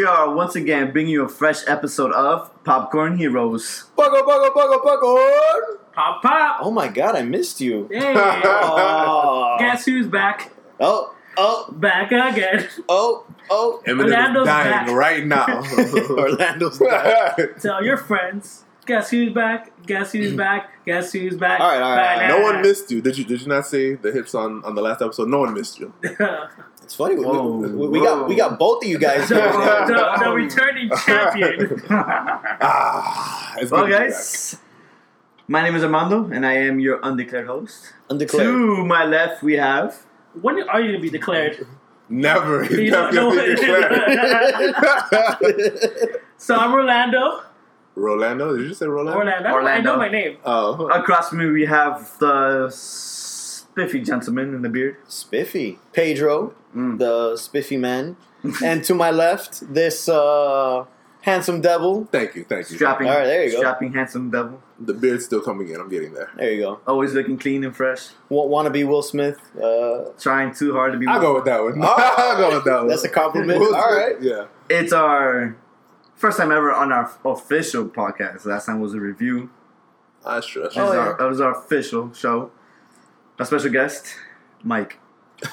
we are once again bringing you a fresh episode of Popcorn Heroes. Buckle, buckle, buckle, buckle. Pop pop. Oh my god, I missed you. Hey. Oh, Guess who's back? oh, oh, Back again. oh, oh. Eminem Orlando's dying back. right now. Orlando's back. Tell your friends. Guess who's back? Guess who's back? Guess who's back? All right, all right, all right. no one missed you. Did you? Did you not say the hits on, on the last episode? No one missed you. It's funny. We, Whoa, we, we got we got both of you guys. the, here. the, the returning champion. Ah, it's well, good to be guys, my name is Armando, and I am your undeclared host. Undeclared. To my left, we have. when are you going to be declared? Never. You never don't gonna be know. declared. So I'm Orlando. Rolando? Did you say Rolando? Orlando. Orlando. I know my name. Oh, Across from me, we have the spiffy gentleman in the beard. Spiffy. Pedro, Mm. the spiffy man. and to my left, this uh, handsome devil. thank you, thank you. Strapping, All right, there you go. strapping, handsome devil. The beard's still coming in. I'm getting there. There you go. Always looking clean and fresh. Want, want to be Will Smith? Uh, Trying too hard to be. I'll go with that one. Oh. I'll go with that one. That's a compliment. Will All Smith, right. Yeah. It's our first time ever on our official podcast. Last time was a review. That's true. That's This true. is Oh, our, that was our official show. A special guest, Mike.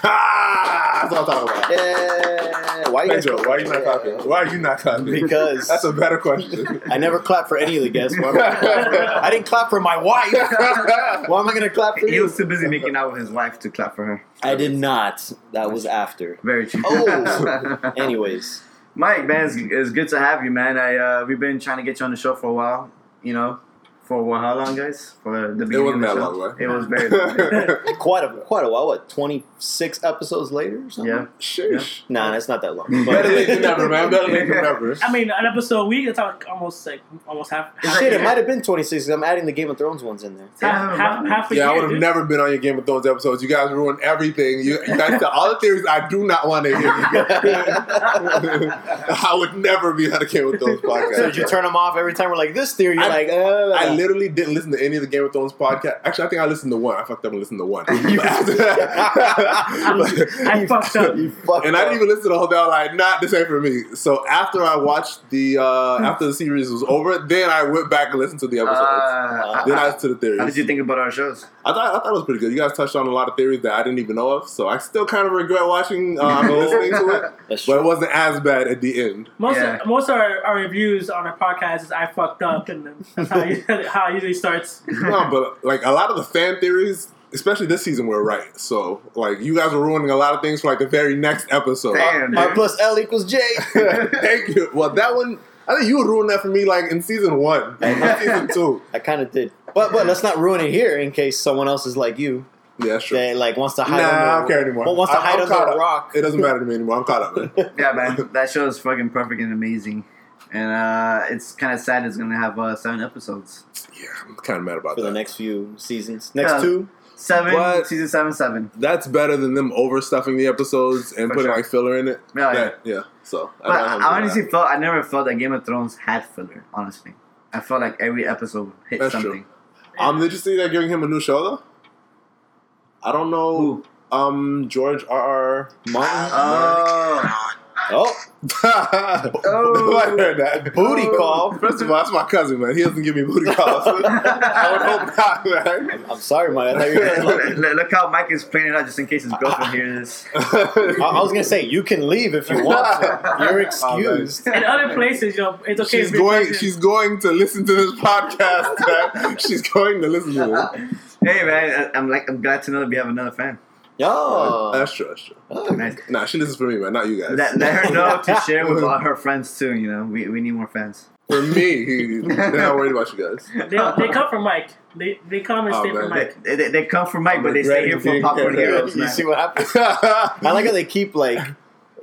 Ah, that's what I'm talking about. Yeah. Why you? Pedro, why are you not talking? Why are you not talking? Because- that's a better question. I never clap for any of the guests. Why am I gonna clap for- I didn't clap for my wife. Why am I going to clap for He you? was too busy making out with his wife to clap for her. I did not. That was after. Very true. Oh. Anyways, Mike, man, it's, it's good to have you, man. I uh, we've been trying to get you on the show for a while. You know, for what, how long, guys? For the beginning it wasn't of the that show. long, right? It was very long. quite a quite a while. What twenty six episodes later or something? yeah. Sheesh. Nah, that's not that long. Better But, late than never, man. Better late than never. I mean, an episode a week. That's like almost like almost half. half shit, it might have been twenty six. I'm adding the Game of Thrones ones in there. half, half, half a Yeah, I would have dude. never been on your Game of Thrones episodes. You guys ruined everything. You, you guys all the theories I do not want to hear. I would never be on a Game of Thrones podcast. So did you turn them off every time we're like this theory? You're I- like, uh, I literally didn't listen to any of the Game of Thrones podcast. Actually, I think I listened to one. I fucked up and listened to one. I fucked up. you fucked and I didn't even listen to the whole thing. I was like, not the same for me. So after I watched the uh after the series was over, then I went back and listened to the episodes. Uh, then I how, listened to the theories. how did you think about our shows? I thought I thought it was pretty good. You guys touched on a lot of theories that I didn't even know of, so I still kind of regret watching, uh, I mean, listening to it. That's But it wasn't as bad at the end. Most Yeah. of, most of our, our reviews on our podcast is I fucked up, and then that's how, you, how it usually starts. No, but like a lot of the fan theories, especially this season, were right. So like you guys were ruining a lot of things for like the very next episode. Damn, R dude. plus L equals J. Thank you. Well, that one, I think you would ruin that for me like in season one, not season two. I kind of did, but but let's not ruin it here in case someone else is like you Yeah, that's true. that like wants to hide. Nah, I don't care anymore. Well, wants to I- hide I'm under caught a rock. It doesn't matter to me anymore. I'm caught up, man. Yeah, man, that show is fucking perfect and amazing. And uh, it's kind of sad it's gonna have uh, seven episodes. Yeah, I'm kind of mad about for that. the next few seasons. Next Yeah. two, Seven, What? season seven, seven. That's better than them overstuffing the episodes and For putting sure. like filler in it. Yeah, That- yeah. So, But I, I honestly that. felt I never felt that Game of Thrones had filler. Honestly, I felt like every episode hit That's something. true. Um, did you see that giving him a new show though? I don't know. Who? Um, George R. R. Martin. Oh, oh, Oh. I heard that. booty oh. call. First of all, that's my cousin, man. He doesn't give me booty calls. I would hope not, man. I'm sorry, Mike. I thought you were gonna look, look- look how Mike is playing it out just in case his girlfriend hears this. I, I was gonna say you can leave if you want to. You're oh, excused. In other places, you know, it's okay. She's going. pregnant. She's going to listen to this podcast. Man. She's going to listen to it. Hey man, I- I'm like I'm glad to know that we have another fan. Oh, That's true. That's true. Oh. Nice. Nah, she listens for me, man. Not you guys. Let, let her know to share with all her friends too. You know, we, we need more fans. for me, they're not worried about you guys. they, they come from Mike. They they come and Oh, stay man. from Mike. they, they come from Mike, but they stay here for Regretting Popcorn being here. Heroes. you Man. see what happens? I like how they keep like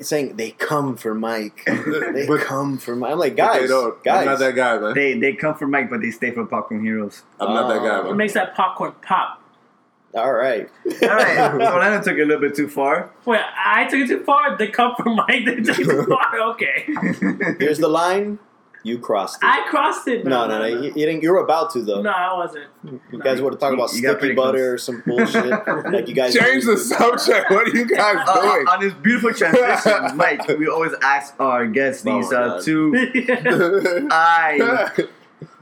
saying they come for Mike. They But- come for Mike. I'm like, But guys, they don't. guys. I'm not that guy, man. They they come from Mike, but they stay for Popcorn Heroes. I'm not that guy, Man. It makes that popcorn pop. All right. All right, Orlando took it a little bit too far. Wait, I took it too far. They come from Mike. They took it too far. Okay. Here's the line. You crossed it. I crossed it. no, no, no. You, you didn't. You were about to though. No, I wasn't. You guys were to talk You- about you sticky butter close. or some bullshit. like you guys Change the subject. What are you guys Uh, doing? on this beautiful transition, Mike, we always ask our guests Oh these my uh, two I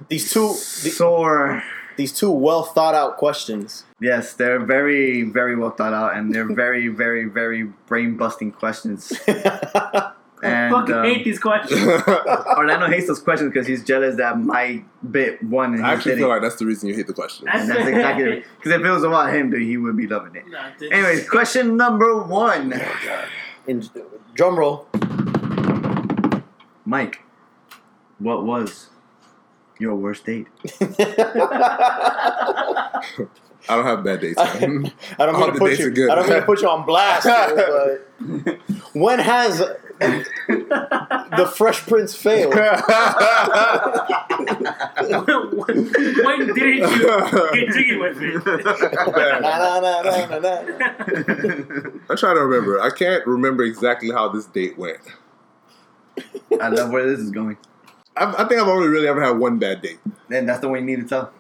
These two, the- sore. these two well thought out questions. Yes, they're very, very well thought out, and they're very, very, very brain busting questions. I And fucking um, hate these questions. Orlando hates those questions because he's jealous that my bit won and I actually didn't. feel like that's the reason you hate the question. and that's exactly because if it was about him, dude, he would be loving it. Nah. Anyways, question number one, In drum roll. Mike, what was your worst date? I don't have bad dates. I don't All mean to put you. good. I don't mean to put you on blast, here, but when has the Fresh Prince failed? when, when didn't you get jiggy with it? Na, na, na, na, na, na. I'm trying to remember. I can't remember exactly how this date went. I love where this is going. I, I think I've only really ever had one bad date. And that's the one you need to tell.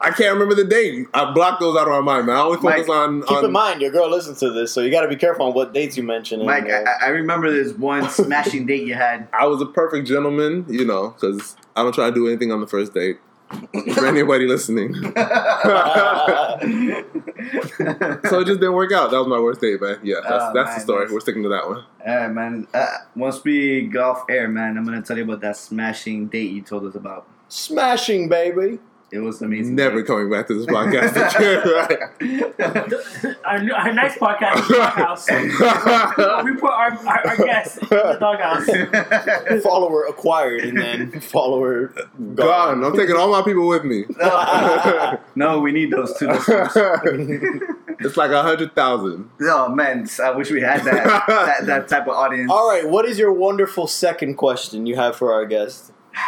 I can't remember the date. I blocked those out of my mind, man. I only focus Mike, on. Keep on in mind, your girl listens to this, so you got to be careful on what dates you mention. and, Mike, uh, I, I remember this one smashing date you had. I was a perfect gentleman, you know, because I don't try to do anything on the first date. For anybody listening, so it just didn't work out. That was my worst date, man. Yeah, that's, Oh, that's man, the story. that's- We're sticking to that one. Alright, man. Uh, once we go off air, man, I'm gonna tell you about that smashing date you told us about. Smashing, baby. It was amazing. Never coming back to this podcast again, right? our, new- our next podcast is Doghouse. we put our, our, our guests in the doghouse. Follower acquired and then follower gone. Gone. I'm taking all my people with me. no, we need those two it's like a hundred thousand. Oh man, I wish we had that that, that type of audience. All right, what is your wonderful second question you have for our guest?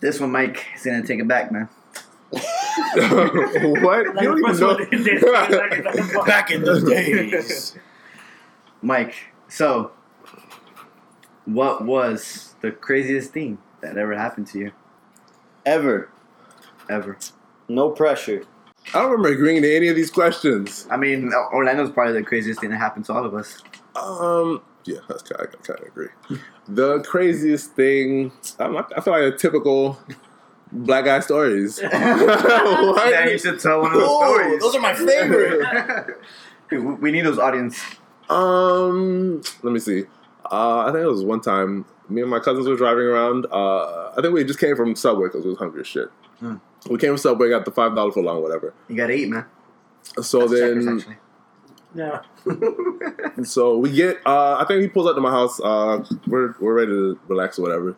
This one, Mike, is gonna take it back, man. what? Like you don't even know. one they did, like Back in those days. Mike, so what was the craziest thing that ever happened to you Ever. ever? No pressure. I don't remember agreeing to any of these questions. I mean, Orlando's probably the craziest thing that happened to all of us. Um, yeah, that's kind of, I kind of agree. The craziest thing, I, I feel like a typical black guy stories. what? Yeah, you should tell one of those stories. those are my favorite. we we need those audience. Um, let me see. Uh, I think it was one time. Me and my cousins were driving around. Uh, I think we just came from Subway because we was hungry as shit. Hmm. We came from Subway, got the five dollar footlong, whatever. You gotta eat, man. So That's checkers, then, actually. Yeah. so we get. Uh, I think he pulls up to my house. Uh, we're we're ready to relax or whatever.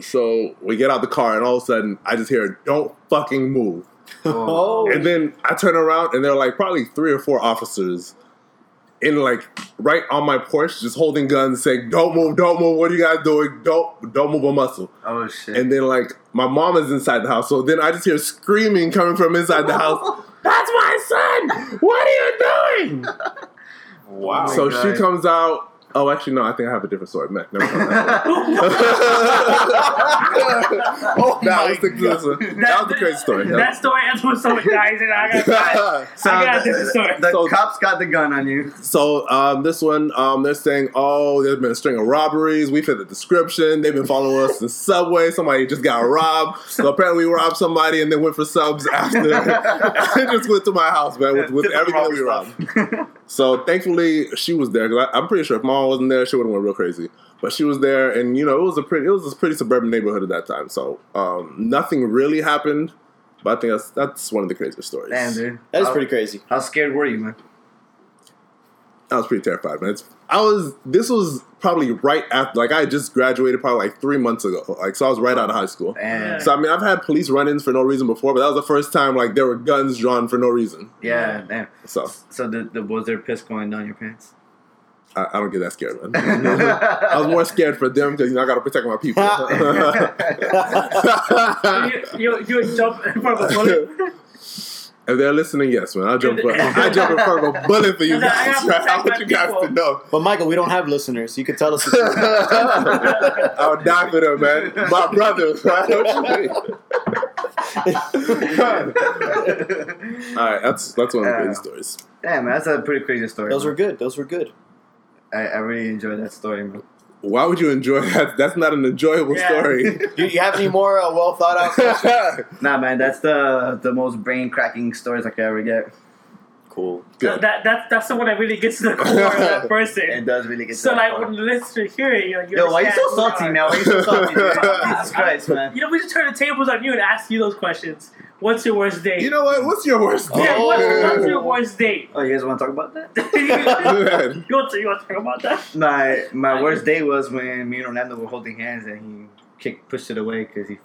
So we get out the car, and all of a sudden, I just hear, "Don't fucking move." Oh. oh and then I turn around, and there are like probably three or four officers in like right on my porch, just holding guns, saying, "Don't move, don't move. What are you guys doing? Don't don't move a muscle." Oh shit. And then like my mom is inside the house, so then I just hear screaming coming from inside the house. That's my son. What are you doing? Wow. so oh God. she comes out. Oh, actually, no. I think I have a different story. Man, never mind. oh nah, my let's stick to this one. That, was the crazy story. That story ends when someone dies, and I got so I got a the, different story. the So- cops got the gun on you. So um, this one, um, they're saying, oh, there's been a string of robberies. We fit the description. They've been following us in Subway. Somebody just got robbed. So apparently we robbed somebody and then went for subs after. and just went to my house, man, with, with everything that we robber robbed. So thankfully she was there. 'cause I, I'm pretty sure if mom wasn't there, she would have went real crazy. But she was there, and you know it was a pretty, it was a pretty suburban neighborhood at that time. So um, nothing really happened. But I think that's that's one of the craziest stories. Damn, dude. That is pretty crazy. How scared were you, man? I was pretty terrified, man. It's, I was. This was probably right after, like, I had just graduated, probably like three months ago. Like, so I was right out of high school. Damn. So I mean, I've had police run-ins for no reason before, but that was the first time like there were guns drawn for no reason. Yeah, damn. So So the, the was there piss going down your pants? I, I don't get that scared, man. I was more scared for them because you know I got to protect my people. you, you, you jump in front of a bullet. If they're listening, yes, man. I'll jump. For, I jump in front of a bullet for you guys. gotta Right? I protect want you guys people. to know. But Michael, we don't have listeners. You could tell us. The truth. I'll die for them, man. My brothers. Right? All right, that's that's one of the Yeah. crazy stories. Yeah, man, that's a pretty crazy story. Those man. were good. Those were good. I, I really enjoyed that story, man. Why would you enjoy that? That's not an enjoyable Yeah. story. Do you have any more uh, well thought out questions? Nah, man, that's the the most brain cracking stories I could ever get. Cool. That, that, that, that's the one that really gets to the core of that person. It person. does really get. So, to that like, part. when the listener hear it, you know, you Yo, why you so who we salty are. now? Why you so salty? dude? Jesus Christ, man. You know, we just turn the tables on you and ask you those questions. What's your worst date? you know what? What's your worst day? yeah, what's, what's Oh. your worst date? Oh, you guys want to talk about that? you, want to, you want to talk about that? My my worst day was when me and Orlando were holding hands and he kicked pushed it away because he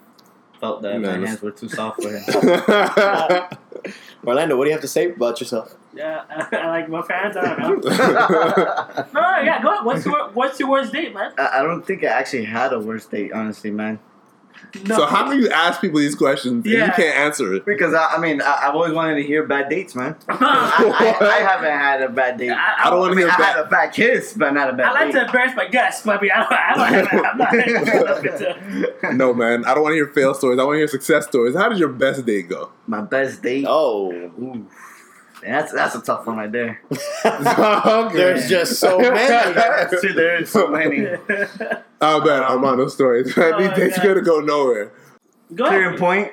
felt that Man, my hands were too soft for him. Orlando, what do you have to say about yourself? Yeah, I, I like my fans. I don't know. No, no, yeah, go ahead. What's your What's your worst date, man? I, I don't think I actually had a worst date, honestly, man. No. so how do you ask people these questions and you can't answer it? Because I, I mean, I, I've always wanted to hear bad dates, man. I, I, I haven't had a bad date. I, I don't want I to mean, hear I bad. had a bad kiss, but not a bad I like date. to embarrass my guests, but I mean, I don't, I don't have, I'm not. No, man. I don't want to hear fail stories. I want to hear success stories. How did your best day go? My best date. Oh, Ooh. Man, that's that's a tough one right there. there's just so many. Dude, There's so many. Oh, man. Armando stories. Man, Oh, these days God. gonna go nowhere. Go Clear ahead. point,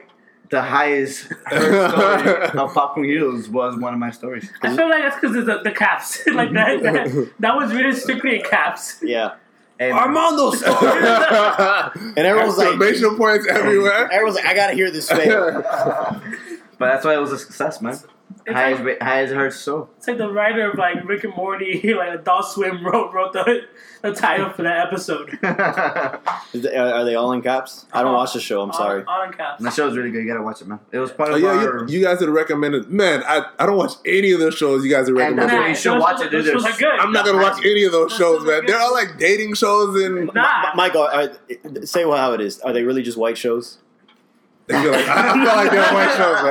the highest story of Popcorn Heroes was one of my stories. I feel like that's because of the, the caps. like that, that, that was really strictly in caps. Yeah. And Armando story. and everyone's like, Exclamation points everywhere. everyone's like, I gotta hear this fail. But that's why it was a success, man. It's Highest, like, ra- highest heard show. it's like the writer of like Rick and Morty, like Adult Swim wrote wrote the, the title for that episode. Is they- Are are they all in caps? I don't uh-huh. watch the show. I'm sorry. All, all in caps. the show's really good. You gotta watch it, man. It was part Oh, of yeah, our. you, you guys had recommended. Man, I, I don't watch any of those shows you guys have And recommended. that's you should watch shows- it, dude. Those shows are good. I'm not gonna watch any of those Those shows, shows man. They're all like dating shows and Nah. Michael, are, say how it is. Are they really just white shows? I feel like, I feel like they're white shows,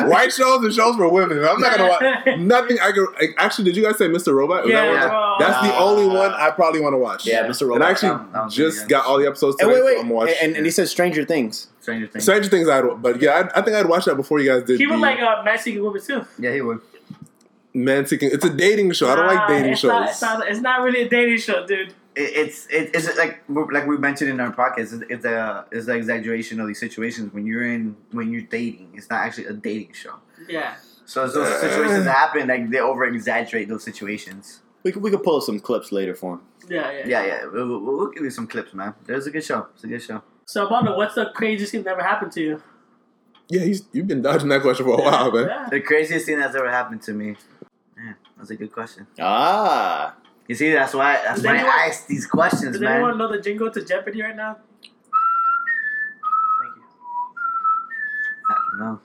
man. White shows and shows for women. I'm not gonna watch nothing. I can like, actually. Did you guys say Mr. Robot? Yeah, that one? Yeah. That's the Ah. only one I probably want to watch. Yeah, Mr. Robot. And I actually That- that was just got all the episodes And today. wait, so wait, I'm gonna watch. and, and he said Stranger Things. Stranger Things. Stranger Things, I'd, but yeah, I, I think I'd watch that before you guys did. He the was like uh, Man Seeking Woman too. Yeah, he would. Man Seeking. It's a dating show. I don't like dating it's shows. Not, it's, not, it's not really a dating show, dude. It, it's it, it's like like we mentioned in our podcast. It's, it's a it's the exaggeration of these situations when you're in when you're dating. It's not actually a dating show. Yeah. So as those Uh. situations happen, like they over exaggerate those situations. We could, we could pull some clips later for him. Yeah, yeah. Yeah, yeah. We'll, we'll, we'll give you some clips, man. It was a good show. It's a good show. So, Armando, what's the craziest thing that ever happened to you? yeah, he's, you've been dodging that question for a while, man. Yeah. The craziest thing that's ever happened to me. Man, that's a good question. Ah. You see, that's why that's Does why anyone- I ask these questions, Does man. anyone know the jingle to Jeopardy right now? Thank you. I don't know.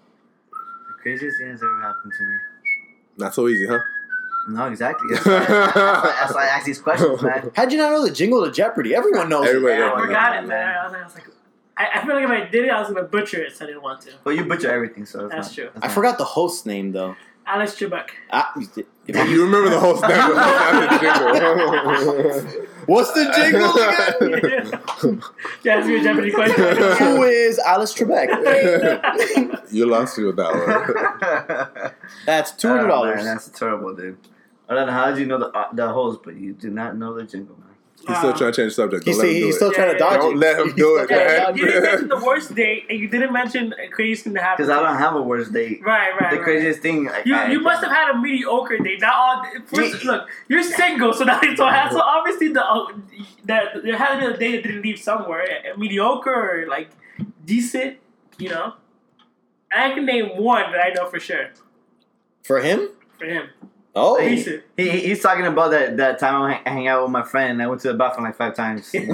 The craziest thing that's ever happened to me. Not so easy, huh? No, exactly. That's why, that's why, that's why I ask these questions, man. How'd you not know the jingle to Jeopardy? Everyone knows Everybody it. knows. I forgot it, man. man. I was, like- I was like, I, I feel like if I did it, I was gonna butcher it, so I didn't want to. Well, you butcher everything, so it's That's not- true. that's I not- forgot the host's name though. Alex Trebek. Ah, If you remember the whole snap, What's the jingle again? yeah, ask me a Jeopardy question. Who is Alice Trebek? you lost me with that one. That's two hundred Oh, man, dollars. that's terrible, dude. I don't know how did you know the uh, the host, but you do not know the jingle, man. He's still trying to change the subject. he's Don't let him he's do still it. trying to dodge Don't it. let him He's do it, trying man. You didn't mention the worst date, and you didn't mention a crazy thing that happened. Because I don't have a worst date. Right, right. The right. craziest thing. Like, You, I, you must have had a mediocre date. Not all. First, Yeah. look, you're single, so now so, so obviously the uh, that there had to be a date that didn't leave somewhere. A mediocre or like decent, you know. I can name one that I know for sure For him? for him. Oh, He, he, he's talking about that, that time I hang, hang out with my friend and I went to the bathroom like five times. Yeah.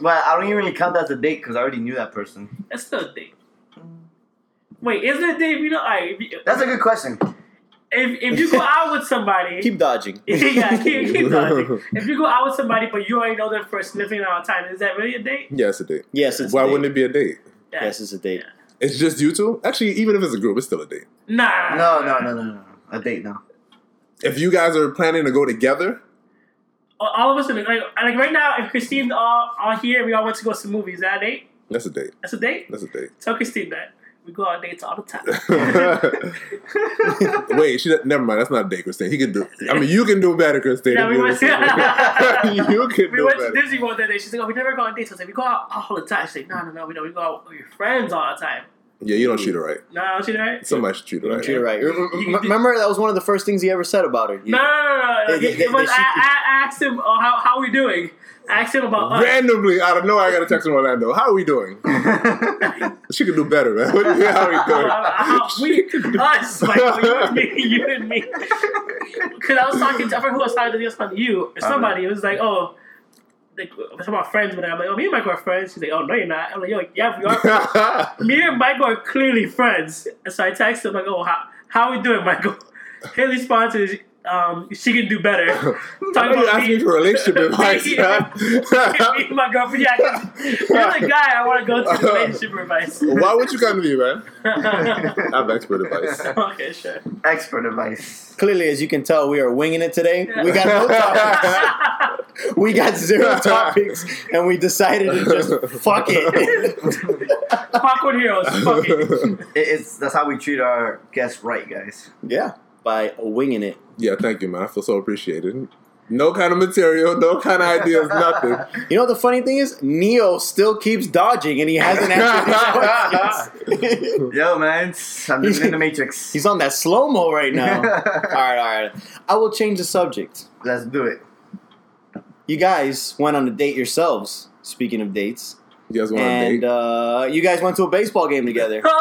but I don't even really count that as a date because I already knew that person. that's still a date. Wait, isn't it a date? You know, I. if, That's a good question. if if you go out with somebody, keep dodging. yeah, keep, keep dodging. If you go out with somebody, but you already know them for a significant amount of time, is that really a date? yes, a date. Yes, it's Why a date. wouldn't it be a date? Yeah. Yes, it's a date. It's just you two. Actually, even if it's a group, it's still a date. Nah. No, no, no, no, no. A date, no. If you guys are planning to go together, All of us, are like, like right now, if Christine all, all here, we all went to go see movies. Is that a date? that's a date. That's a date? That's a date. Tell Christine that. We go on dates all the time. Wait, she never mind. That's not a date, Christine. He can do. I mean, you can do better, Christine. Yeah, we went- you can we do went to. Disney World that day. She's like, oh, we never go on dates. I was like, we go out all the time. She's like, no, no, no, we don't. We go out with your friends all the time. Yeah, you don't treat her right. No, don't you right? Somebody should treat her right. Treat her right. Remember, that was one of the first things he ever said about her. No, no, no, no. no. They- they- it was, I, I asked him, oh, how, how are we doing? I asked him about us. Randomly, out of nowhere, I got a text from Orlando. How are we doing? She could do better, man. What do you- How are we doing? how we, us, Michael, you and me, you and me. Because I was talking to, I forgot who I was talking to, just on you or oh, somebody. It was like, oh, like, we're talking about friends, but I'm like, oh, me and Michael are friends. She's like, oh, no, you're not. I'm like, yo, yeah, we are. me and Michael are clearly friends. And so I texted him, like, oh, how, how we doing, Michael? His response is, um, she can do better. I know you asked me for relationship advice. me and my girlfriend, yeah, 'cause you're the guy I want to go to relationship advice. Why would you come to me, man? I have expert advice. okay, sure. Expert advice. Clearly, as you can tell, we are winging it today. We got no topics. We got zero topics, and we decided to just fuck it. Popcorn heroes, fuck it. It, it's that's how we treat our guests right, guys. yeah, by winging it. Yeah, thank you, man. I feel so appreciated. No kind of material, no kind of ideas, nothing. You know what the funny thing is? Neo still keeps dodging, and he hasn't answered these. Yo, man, it's- I'm living in the Matrix. He's on that slow mo right now. all right, all right. I will change the subject. Let's do it. You guys went on a date yourselves. Speaking of dates, You guys want and to date? uh, you guys went to a baseball game together.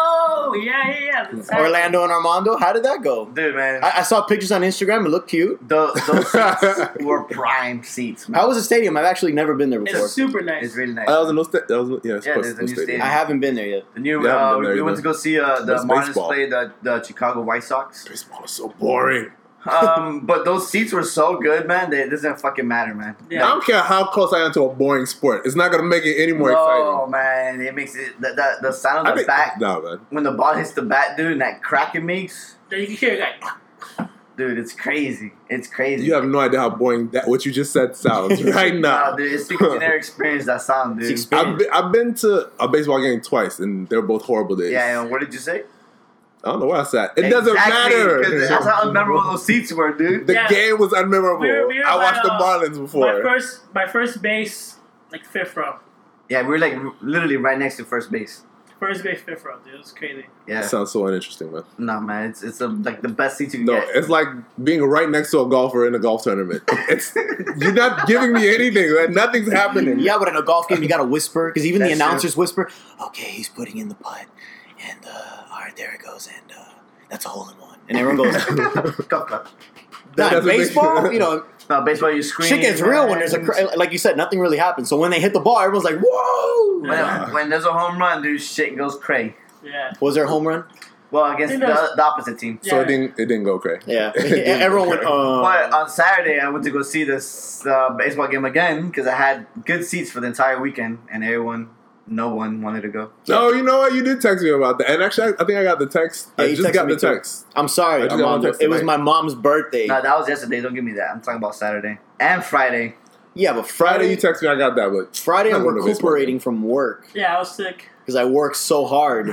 Oh, yeah, yeah, yeah. Orlando and Armando, how did that go? Dude, man. I, I saw pictures on Instagram. It looked cute. Tho- those seats were prime seats, man. How was the stadium? I've actually never been there before. It's super nice. It's really nice. Oh, that was a new sta- that was yeah, it's Yeah, supposed there's a new stadium. stadium. I haven't been there yet. the new, Yeah, uh, been we went to go see uh, the That's Marlins play the, the Chicago White Sox. Baseball is so boring. Um, but those seats were so good, man. That it doesn't fucking matter, man. Yeah. I don't care how close I am to a boring sport. It's not gonna make it any more no, exciting. Oh man, it makes it the, the, the sound exciting. of the bat no, man. when the ball hits the bat, dude, and that crack it makes, Then you can hear it like, dude, it's crazy. It's crazy. You have no idea how boring that what you just said sounds right Nah, now. dude, it's because you never experienced that sound, dude. I've been, I've been to a baseball game twice, and they're both horrible days. Yeah, and what did you say? I don't know where I sat. It doesn't Exactly, 'cause matter. That's how unmemorable those seats were, dude. The Yeah. game was unmemorable. We were- we were I watched by, the uh, Marlins my before. first, my first base, like fifth row. Yeah, we were like literally right next to first base. First base, fifth row, dude. It was crazy. Yeah, That sounds so uninteresting, man. no man, it's it's a, like the best seats you can No, get. it's like being right next to a golfer in a golf tournament. It's you're not giving me anything, man. Nothing's happening. Yeah, but in a golf game, you gotta whisper because even the That's announcers whisper. Okay, he's putting in the putt, and uh, all right, there it goes, and uh, that's a hole in one, and everyone goes. Cup, cup. Not doesn't make- baseball, you know, No, baseball you scream. shit gets real when there's a cra- like you said, nothing really happens. So when they hit the ball, everyone's like, "Whoa!" when, when there's a home run, dude, shit goes cray. Yeah. Was there a home run? Well, against It the, the opposite team. So Yeah. it didn't it didn't go crazy. Yeah, It everyone went. Uh, But on Saturday, I went to go see this uh, baseball game again because I had good seats for the entire weekend, and everyone, no one wanted to go. Oh, you know what? You did text me about that, and actually, I, I think I got the text. Yeah, I just got the too. text. I'm sorry, I just got text It was my mom's birthday. No, that was yesterday. Don't give me that. I'm talking about Saturday and Friday. yeah, but Friday, Friday, you text me. I got that, but Friday, I'm I'm going to baseball recuperating from work Yeah, I was sick. because I work so hard.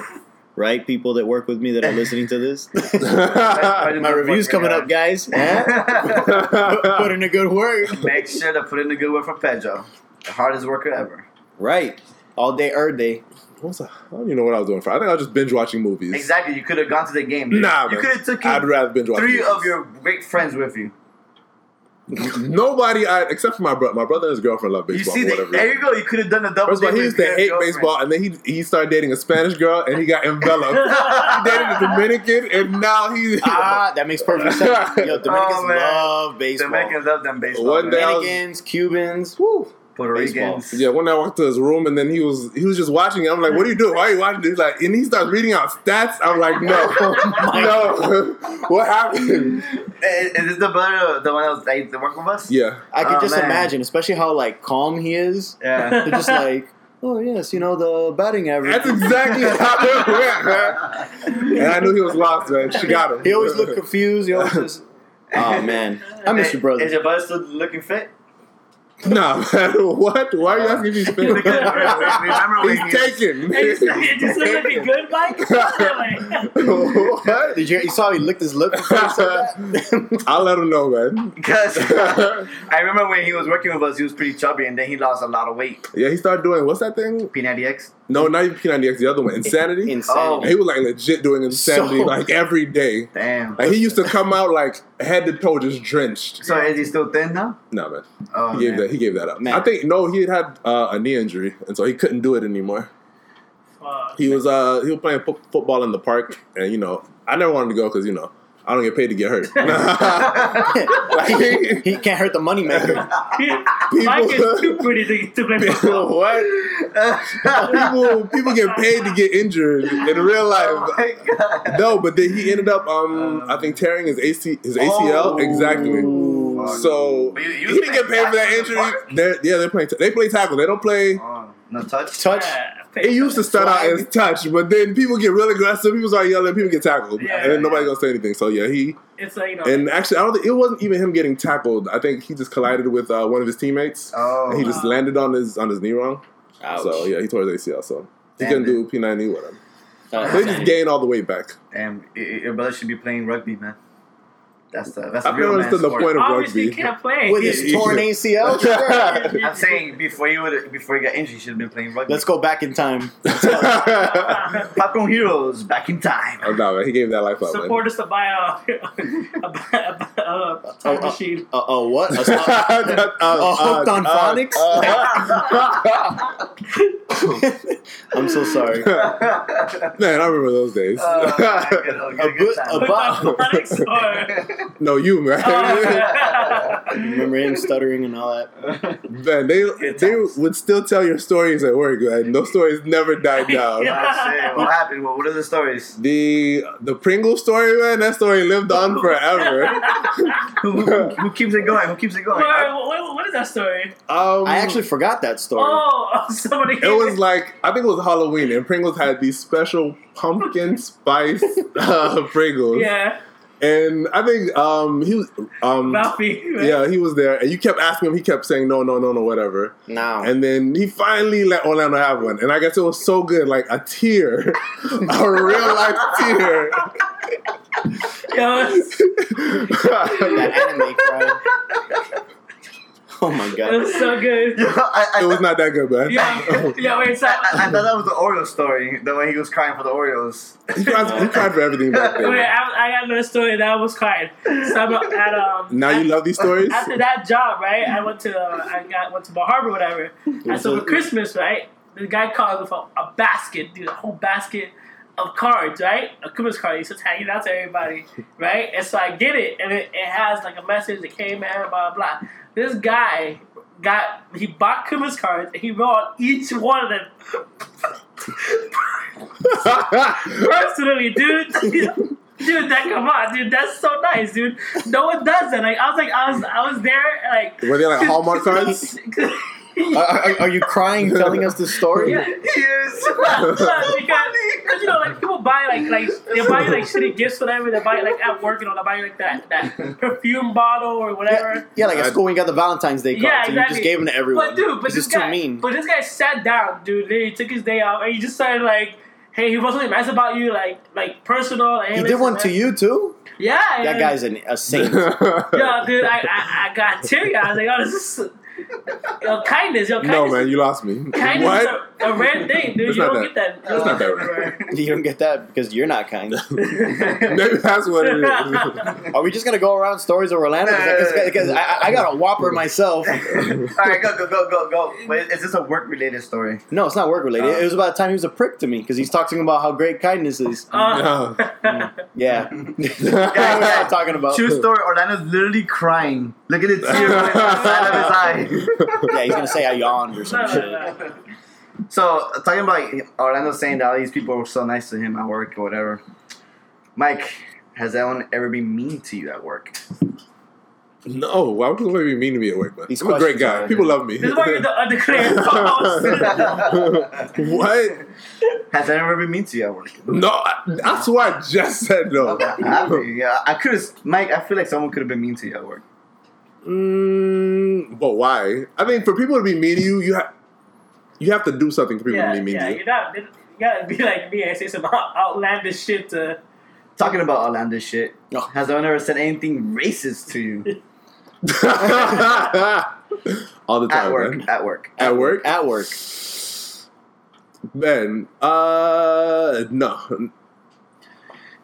Right, people that work with me that are listening to this. my review's coming up, guys. Put in a good word. Make sure to put in a good word for Pedro, the hardest worker ever. Right, all day, er day. what was I, I don't even know what I was doing. For I think I was just binge watching movies. Exactly. You could have gone to the game. Dude. Nah, you could have took I'd rather binge watch three movies. of your great friends with you. Nobody, I, except for my brother. My brother and his girlfriend love baseball. You baseball. see, for the, there you go. You could have done a double. First of all, he with used to hate girlfriend. baseball, and then he he started dating a Spanish girl, and he got enveloped. he dated a Dominican, and now he. Ah, that makes perfect sense. Yo, Dominicans Oh, love baseball. Dominicans love them baseball. One man. day I was- Dominicans, Cubans, woo. Puerto baseball. Ricans. Yeah, one day I walked to his room and then he was he was just watching it. I'm like, "What are you doing? Why are you watching this?" Like, and he starts reading out stats. I'm like, "No, oh no, what happened?" Is, is this the brother, the one that was like, that worked with us? Yeah, I could Oh, just man. imagine, especially how like calm he is. Yeah. They're just like, Oh yes, you know the batting average. That's exactly how it went, man. And I knew he was lost, man. She got him. He always looked confused. He always just. Oh man, I miss your brother. Is your brother still looking fit? Nah, man. What? Why are you asking if he's fit? Remember when He's he was- taken. Hey, just, just look like a good Mike. Like, what? Did you, you saw he licked his lip before he said that? I'll let him know, man. Because I remember when he was working with us, he was pretty chubby, and then he lost a lot of weight. Yeah, he started doing what's that thing? P90X. No, not even P90X. The other one, Insanity. Insanity. he was like legit doing Insanity So- like every day. Damn. Like he used to come out like head to toe just drenched. So is he still thin now? No man, Oh, he gave man. that. He gave that up. Man. I think no, he had had uh, a knee injury, and so he couldn't do it anymore. fuck. He was uh he was playing fo- football in the park, and you know I never wanted to go because you know I don't get paid to get hurt. Like, he can't hurt the moneymaker. Mike is too pretty to, to play football. what? People people get paid to get injured in real oh life. my god. No, but then he ended up um I think tearing his AC his ACL Oh. exactly. So But you- you he didn't get paid for that injury. tackle in the They're, yeah, they play they play tackle. They don't play. Oh, no touch. Touch. Yeah, It used to start out as touch, but then people get real aggressive. People start yelling. People get tackled, Yeah. and then nobody gonna say anything. So yeah, he It's like you know. and actually I don't think it wasn't even him getting tackled. I think he just collided with uh, one of his teammates, Oh. and he just landed on his on his knee wrong. Ouch. So yeah, he tore his ACL. So he Damn, couldn't do. P ninety with him. Uh, So he just gained all the way back. Damn, y- y- your brother should be playing rugby, man. That's the that's I've real never understood the sport. point of Obviously, rugby. can't play. with his torn ACL. Sure. I'm saying before you would before he got injured, he should have been playing rugby. Let's go back in time. Popcorn Heroes back in time. Oh, no, man, he gave that life up, man. Support us to buy a, a, a, a, a time machine. Uh, oh, what? A, Uh, Oh, hooked on phonics? I'm so sorry. Man, I remember those days. Oh, good, A good good- a bu- no, you, man. Oh, Remember him stuttering and all that? man, they they would still tell your stories at work, man. Those stories never died down. Shit. What happened? What, what are the stories? The the Pringle story, man, that story lived on forever. Who, who, who keeps it going? Who keeps it going? What, what, what is that story? Um, I actually forgot that story. Oh, somebody. it was like I think it was Halloween, and Pringles had these special pumpkin spice uh, Pringles. Yeah, And I think um, he was um, Ralphie. right? yeah he was there, and you kept asking him. He kept saying no, no, no, no, whatever. Now. And then he finally let Orlando have one, and I guess it was so good, like a tear, a real life tear. Yo, that anime cry. Oh my god, it was so good. Yo, I, I, it was not that good, man. Yeah, yeah. Wait, so I, I, I thought that was the Oreo story. The way he was crying for the Oreos. he, cried, he cried for everything back wait, then. I, I got another story that I was crying. So I'm at um. Now you love these stories. after that job, right? I went to uh, I got went to Bar Harbor, whatever. And so for Christmas, right? The guy called with a, a basket, dude, a whole basket of cards, right? A Christmas card. He's just hanging out to everybody, right? And so I get it, and it, it has like a message that came in, blah blah blah. This guy got he bought Christmas cards and he wrote on each one of them personally, dude. Dude, that come on, dude. That's so nice, dude. No one does that. Like I was like, I was, I was there, like. Were they like Hallmark cards? Are, are, are you crying telling us this story? Yeah. Yes. because, because you know, like people buy like like they buy you, like shitty gifts, whatever. They buy like at work, you know, they buy like that that perfume bottle or whatever. yeah, like at uh, school when you got the Valentine's Day cards Yeah, and you just gave them to everyone. But dude, but It's this just too guy, mean. but this guy sat down, dude. He took his day off and he just started like, hey, he wasn't nice about you, like like personal. Like, hey, He did one to you too. Yeah, That and- guy's an, a saint. Yo, dude, I, I, I got teary eyed. I was like, oh, this is yo kindness, yo kindness. no, man, you lost me. Kindness What? is a, a rare thing, dude. It's you not don't that- get that. it's not that rare. you don't get that because you're not kind. Maybe that's what it is. Are we just gonna go around stories of Orlando? Because I, I got a whopper myself. All right, go, go, go, go, go. Wait, is this a work-related story? No, it's not work related. Oh. It was about the time he was a prick to me because he's talking about how great kindness is. Uh, Yeah, that's what yeah. I'm talking about. True story. Orlando's literally crying. Look at the tear running down the side of his eye. Yeah, he's gonna say I yawned or no, some shit. So talking about Orlando saying that all these people were so nice to him at work or whatever. Mike, has anyone ever been mean to you at work? No, why would somebody be mean to me at work, man? These I'm a great guy. People love me. This is why you're the undeclared co-host. what? Has anyone ever been mean to you at work? No, that's what I just said. No. Okay, I- yeah, I could have, Mike. I feel like someone could have been mean to you at work. Mm, but why? I mean, for people to be mean to you, you have you have to do something for people yeah, to be mean yeah, to you. you're not. You gotta be like me and say some out- outlandish shit to. Talking about outlandish shit. No. Has anyone ever said anything racist to you All the time, at work? man. At work. At work, At work. man. Uh, no.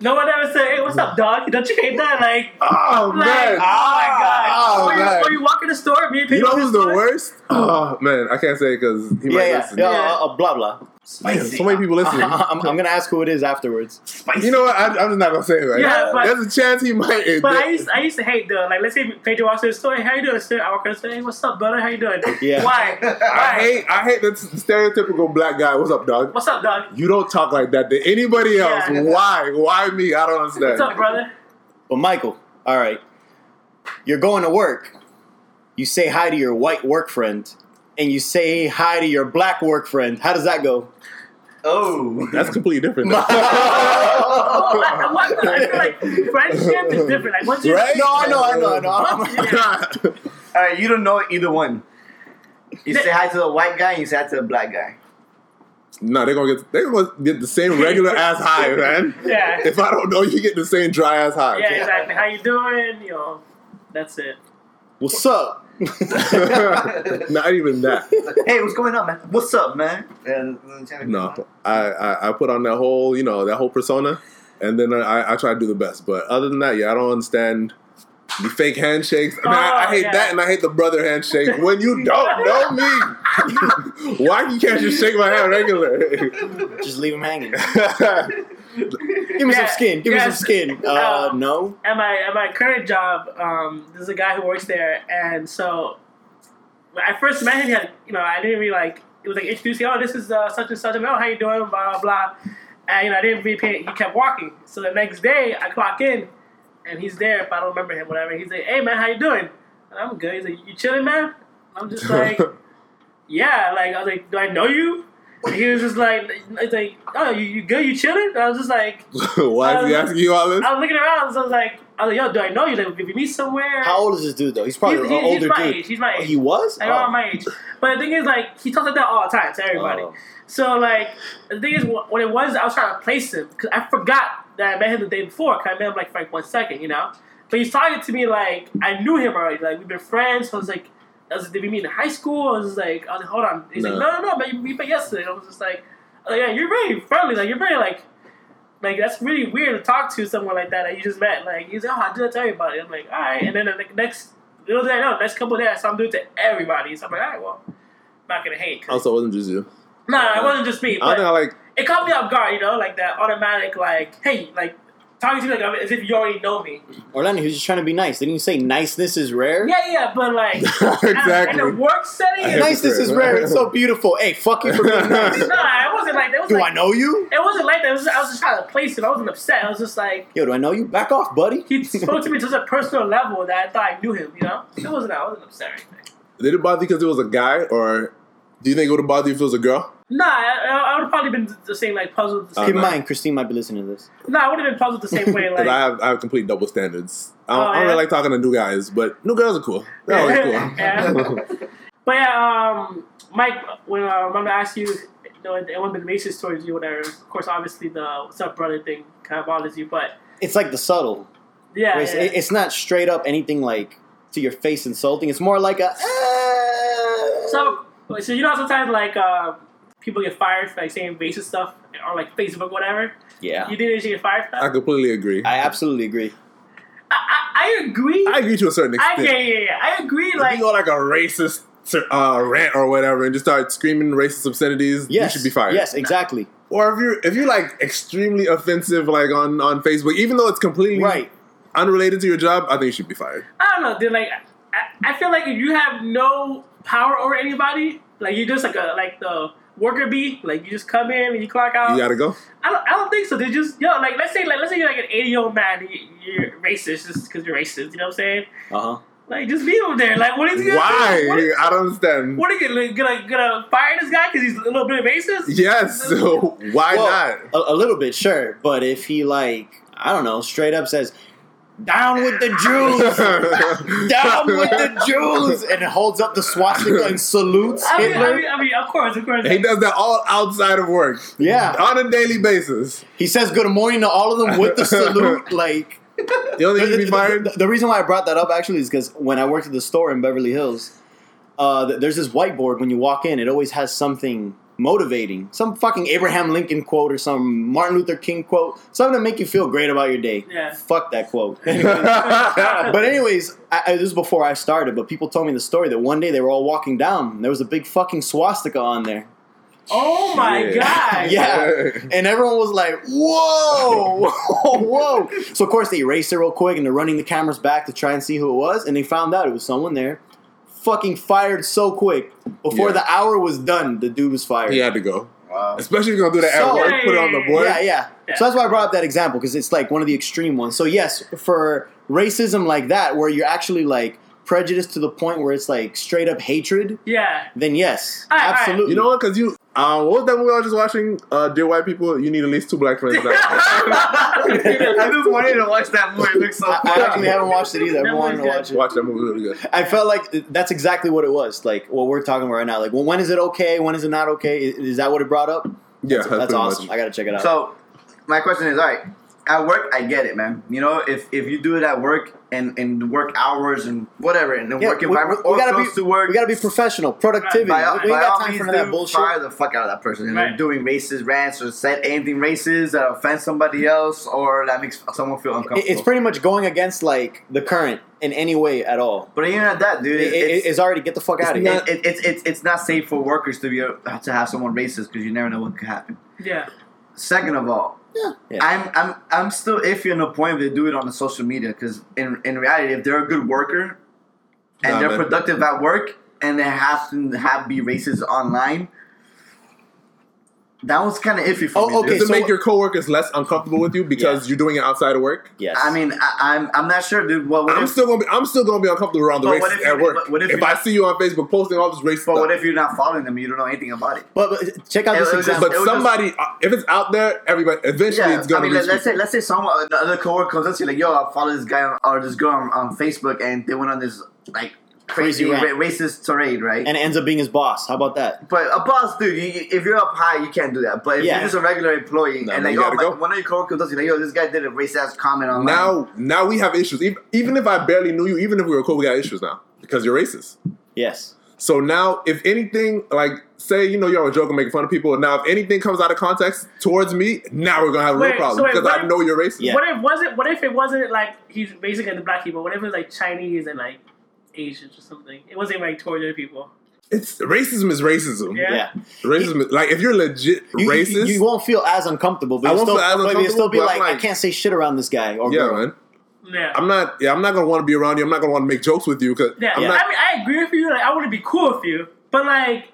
No one ever said, "Hey, what's up, dog? Don't you hate that?" Like, Oh like, man. oh my god! Oh, or, you, man. or you walk in the store, me and You know who's the the store. worst? Oh man, I can't say because he Yeah, might yeah. listen. yeah Yeah. uh, uh, blah blah. Man, so many people listening. I'm, I'm gonna ask who it is afterwards. Spicy. You know what? I, I'm just not gonna say it right Yeah, now. but- There's a chance he might. But I used, I used to hate the like. Let's say Pedro walks in the store. Hey, how you doing, sir? I walk in the store. Hey, what's up, brother? How you doing? Yeah. Why? I hate I hate the stereotypical black guy. What's up, dog? What's up, dog? You don't talk like that to anybody else. Yeah. Why? Why me? I don't understand. What's up, brother? But Michael, all right, you're going to work. You say hi to your white work friend, and you say hi to your black work friend. How does that go? Oh. That's completely different. Oh, I, what- I feel like friendship is different. Like once you, Right? No, I know, I know, I know. Yeah. All right, you don't know either one. You say hi to the white guy, and you say hi to the black guy. no, they're gonna get they're gonna get the same regular ass high, man. Yeah. If I don't know, you get the same dry ass high. Yeah, exactly. How you doing? You know, that's it. What's up? Not even that. Hey, what's going on, man? What's up, man? And, No, I, I I put on that whole you know that whole persona, and then I I try to do the best. But other than that, yeah, I don't understand the fake handshakes. I, mean, I, I Oh, hate yeah. that, and I hate the brother handshake when you don't know me. Why you can't just shake my hand regular? Just leave him hanging. Give me Yeah, some skin. Give me some skin. Uh, Uh, no. At my at my current job, um, there's a guy who works there, and so when I first met him, he had you know I didn't really like it was like introducing, oh this is uh, such and such, and oh how you doing, blah blah blah, and you know I didn't really pay. He kept walking, so the next day I clock in, and he's there. If I don't remember him, whatever, he's like, hey man, how you doing? And I'm good. He's like, you chilling, man? I'm just like, yeah. Like I was like, do I know you? He was just like, it's like, oh, you, you good? You chilling? I was just like. Why is he asking you all this? I was looking around, so I was like, I was like, yo, do I know you? Like, if we meet somewhere, How old is this dude though? He's probably he's, an he's, he's older my dude. age. He's my Oh, age. he was. Like, around oh. my age. But the thing is, like, he talks like that all the time to everybody. Oh. So, like, the thing is, wh- when it was, I was trying to place him because I forgot that I met him the day before. Cause I met him like for like one second, you know. But he's talking to me like I knew him already. Like we've been friends. So I was like, I was, did we meet in high school? I was just like, I was like, hold on. He's like, No. no, no, no, man, we met yesterday. I was just like, was like, yeah, you're very friendly. Like you're very like. Like that's really weird to talk to someone like that that you just met. Like he's like, oh, I do that to everybody. I'm like, all right. And then the next, little day I know, next couple of days, I saw him do it to everybody. So I'm like, all right, well, I'm not gonna hate. Also, it wasn't just you. Nah, it wasn't just me. I But think I like. it caught me off guard, you know, like that automatic, like, hey, like talking to me like as if you already know me. Orlando, he was just trying to be nice. Didn't you say niceness is rare? Yeah, yeah, but like in exactly. a work setting, Niceness is rare. It's so beautiful. Hey, fuck you for being nice. nah, it wasn't like that. Was Do like, I know you? It wasn't like that. It was I was just trying to place it. I wasn't upset. I was just like Yo, do I know you? Back off, buddy. he spoke to me to such a personal level that I thought I knew him. You know, it wasn't. I wasn't upset or anything. Did it bother you because it was a guy, or do you think it would have bothered you if it was a girl? Nah, I, I would have probably been the same like puzzled. The same, Keep in mind, Christine might be listening to this. nah, I would have been puzzled the same way. Because Like I have I have complete double standards. I don't, Oh, I don't yeah? really like talking to new guys, but new girls are cool. They're always cool. Yeah. But yeah, um, Mike, when uh, I'm gonna ask you, you know, it wasn't been racist towards you, whatever. Of course, obviously the "what's up, brother" thing kind of bothers you, but It's like the subtle. yeah, it's, yeah. it's not straight up anything like to your face insulting. It's more like a. eh. so so you know sometimes like uh, people get fired for like saying racist stuff on like Facebook, whatever. yeah, You didn't get fired for I completely agree. I absolutely agree. I, I, I agree. I agree to a certain I, extent. yeah, yeah, yeah. I agree. If Like you go like a racist uh, rant or whatever and just start screaming racist obscenities, Yes, you should be fired. Yes, exactly. Or if you're if you're like extremely offensive like on on Facebook, even though it's completely Right. unrelated to your job, I think you should be fired. I don't know, dude. Like, I, I feel like if you have no power over anybody, like you're just like a like the worker bee, like you just come in and you clock out. You gotta go. I don't, I don't think so. They just yo, like let's say like let's say you're like an 80 year old man, and you- you're racist just because you're racist. You know what I'm saying? Uh huh. Like, just leave him there. Like, what is he gonna Why? do? What, is- I don't understand. what are you gonna, gonna, gonna fire this guy because he's a little bit racist? Yes, so why Well, not? A, a little bit, sure. But if he like, I don't know, straight up says, "Down with the Jews." Down with the Jews, and holds up the swastika and salutes I mean, Hitler. I mean, I mean, of course, of course. he does that all outside of work. Yeah. On a daily basis. He says good morning to all of them with the salute. Like The only the, thing the- be fired. the- the reason why I brought that up actually is because when I worked at the store in Beverly Hills, uh, there's this whiteboard when you walk in. It always has something motivating, some fucking Abraham Lincoln quote or some Martin Luther King quote, something to make you feel great about your day. Yeah. Fuck that quote. but anyways, I, I, this is before I started, but people told me the story that one day they were all walking down. And there was a big fucking swastika on there. oh my Shit. god. Yeah. And everyone was like, whoa, whoa. So, of course, they erased it real quick and they're running the cameras back to try and see who it was. And they found out it was someone there. Fucking fired so quick. Before Yeah. the hour was done, the dude was fired. he had to go. Wow. Especially if you're gonna do that So- at work, put it on the board. Yeah, yeah. Yeah. So that's why I brought up that example because it's like one of the extreme ones. So yes, for racism like that, where you're actually like prejudiced to the point where it's like straight up hatred, Yeah. then yes, All right, all right. absolutely. You know what? Because you, uh, what was that movie I was just watching? Uh, Dear White People. You need at least two black friends. I just wanted to watch that movie. It looks so I, I actually haven't watched it either. I've That to watch it. Watch that movie really good. I felt like that's exactly what it was. Like what we're talking about right now. Like, well, when is it okay? When is it not okay? Is, is that what it brought up? Yeah, That's, that's, that's awesome. Much. I gotta check it out. So, my question is, all right, at work, I get it, man. You know, if if you do it at work and and work hours and whatever, and the Yeah, work we- environment, we, we or gotta close be to work, we gotta be professional, productivity. by, we by got time for that dude, bullshit. fire the fuck out of that person. And Right. they're doing racist rants or said anything racist that offends somebody else or that makes someone feel uncomfortable. It's pretty much going against like the current in any way at all. but even at that, dude, It, it, it- it's, it's already get the fuck out of here. it, it, it's it's it's not safe for workers to be uh, to have someone racist because you never know what could happen. Yeah. Second of all, Yeah. I'm I'm I'm still iffy on the point if they do it on the social media because in in reality, if they're a good worker and Nah, they're man. productive at work and they have to have be racist online, that was kind of iffy for Oh, me. okay, dude. Does it so- make your coworkers less uncomfortable with you because Yes. you're doing it outside of work? Yes. I mean, I, I'm I'm not sure, dude. What, what I'm if, still gonna be I'm still gonna be uncomfortable around the race what racists if you- at work. but what if if you- I see you on Facebook posting all this race but stuff, what if you're not following them? You don't know anything about it. but, but check out It- this it just- example. but somebody, uh, if it's out there, everybody eventually Yeah, it's gonna I mean, reach let, us say let's say someone the other coworker comes up to you like, "Yo, I follow this guy or this girl on, on Facebook," and they went on this like crazy, Crazy ra- racist tirade, right? and it ends up being his boss. How about that? But a boss, dude, you, you- if you're up high, you can't do that. But if Yeah. you're just a regular employee No, and like, you oh, gotta my, go. one of your coworkers does you like, yo, this guy did a racist comment online. Now, now we have issues. Even, even if I barely knew you, even if we were cool, we got issues now because you're racist. Yes. So now, if anything, like say, you know, you're a joke making fun of people. Now, if anything comes out of context towards me, now we're gonna have a real Wait, problem so wait, because I if- know you're racist. Yeah. What if wasn't? What if it wasn't like he's basically the black people? What if it was like Chinese and like Asians or something? It wasn't like towards other people. It's racism is racism. Yeah. Yeah. Racism, is, like if you're legit You, you- racist, You, won't feel as uncomfortable, but I won't still, feel as but You'll still be uncomfortable, but like, I'm I like- can't say shit around this guy or yeah, girl. man. Yeah. I'm not. Yeah, I'm not gonna want to be around you. I'm not gonna want to make jokes with you because yeah. I'm I not. mean, I agree with you. Like, I want to be cool with you, but like,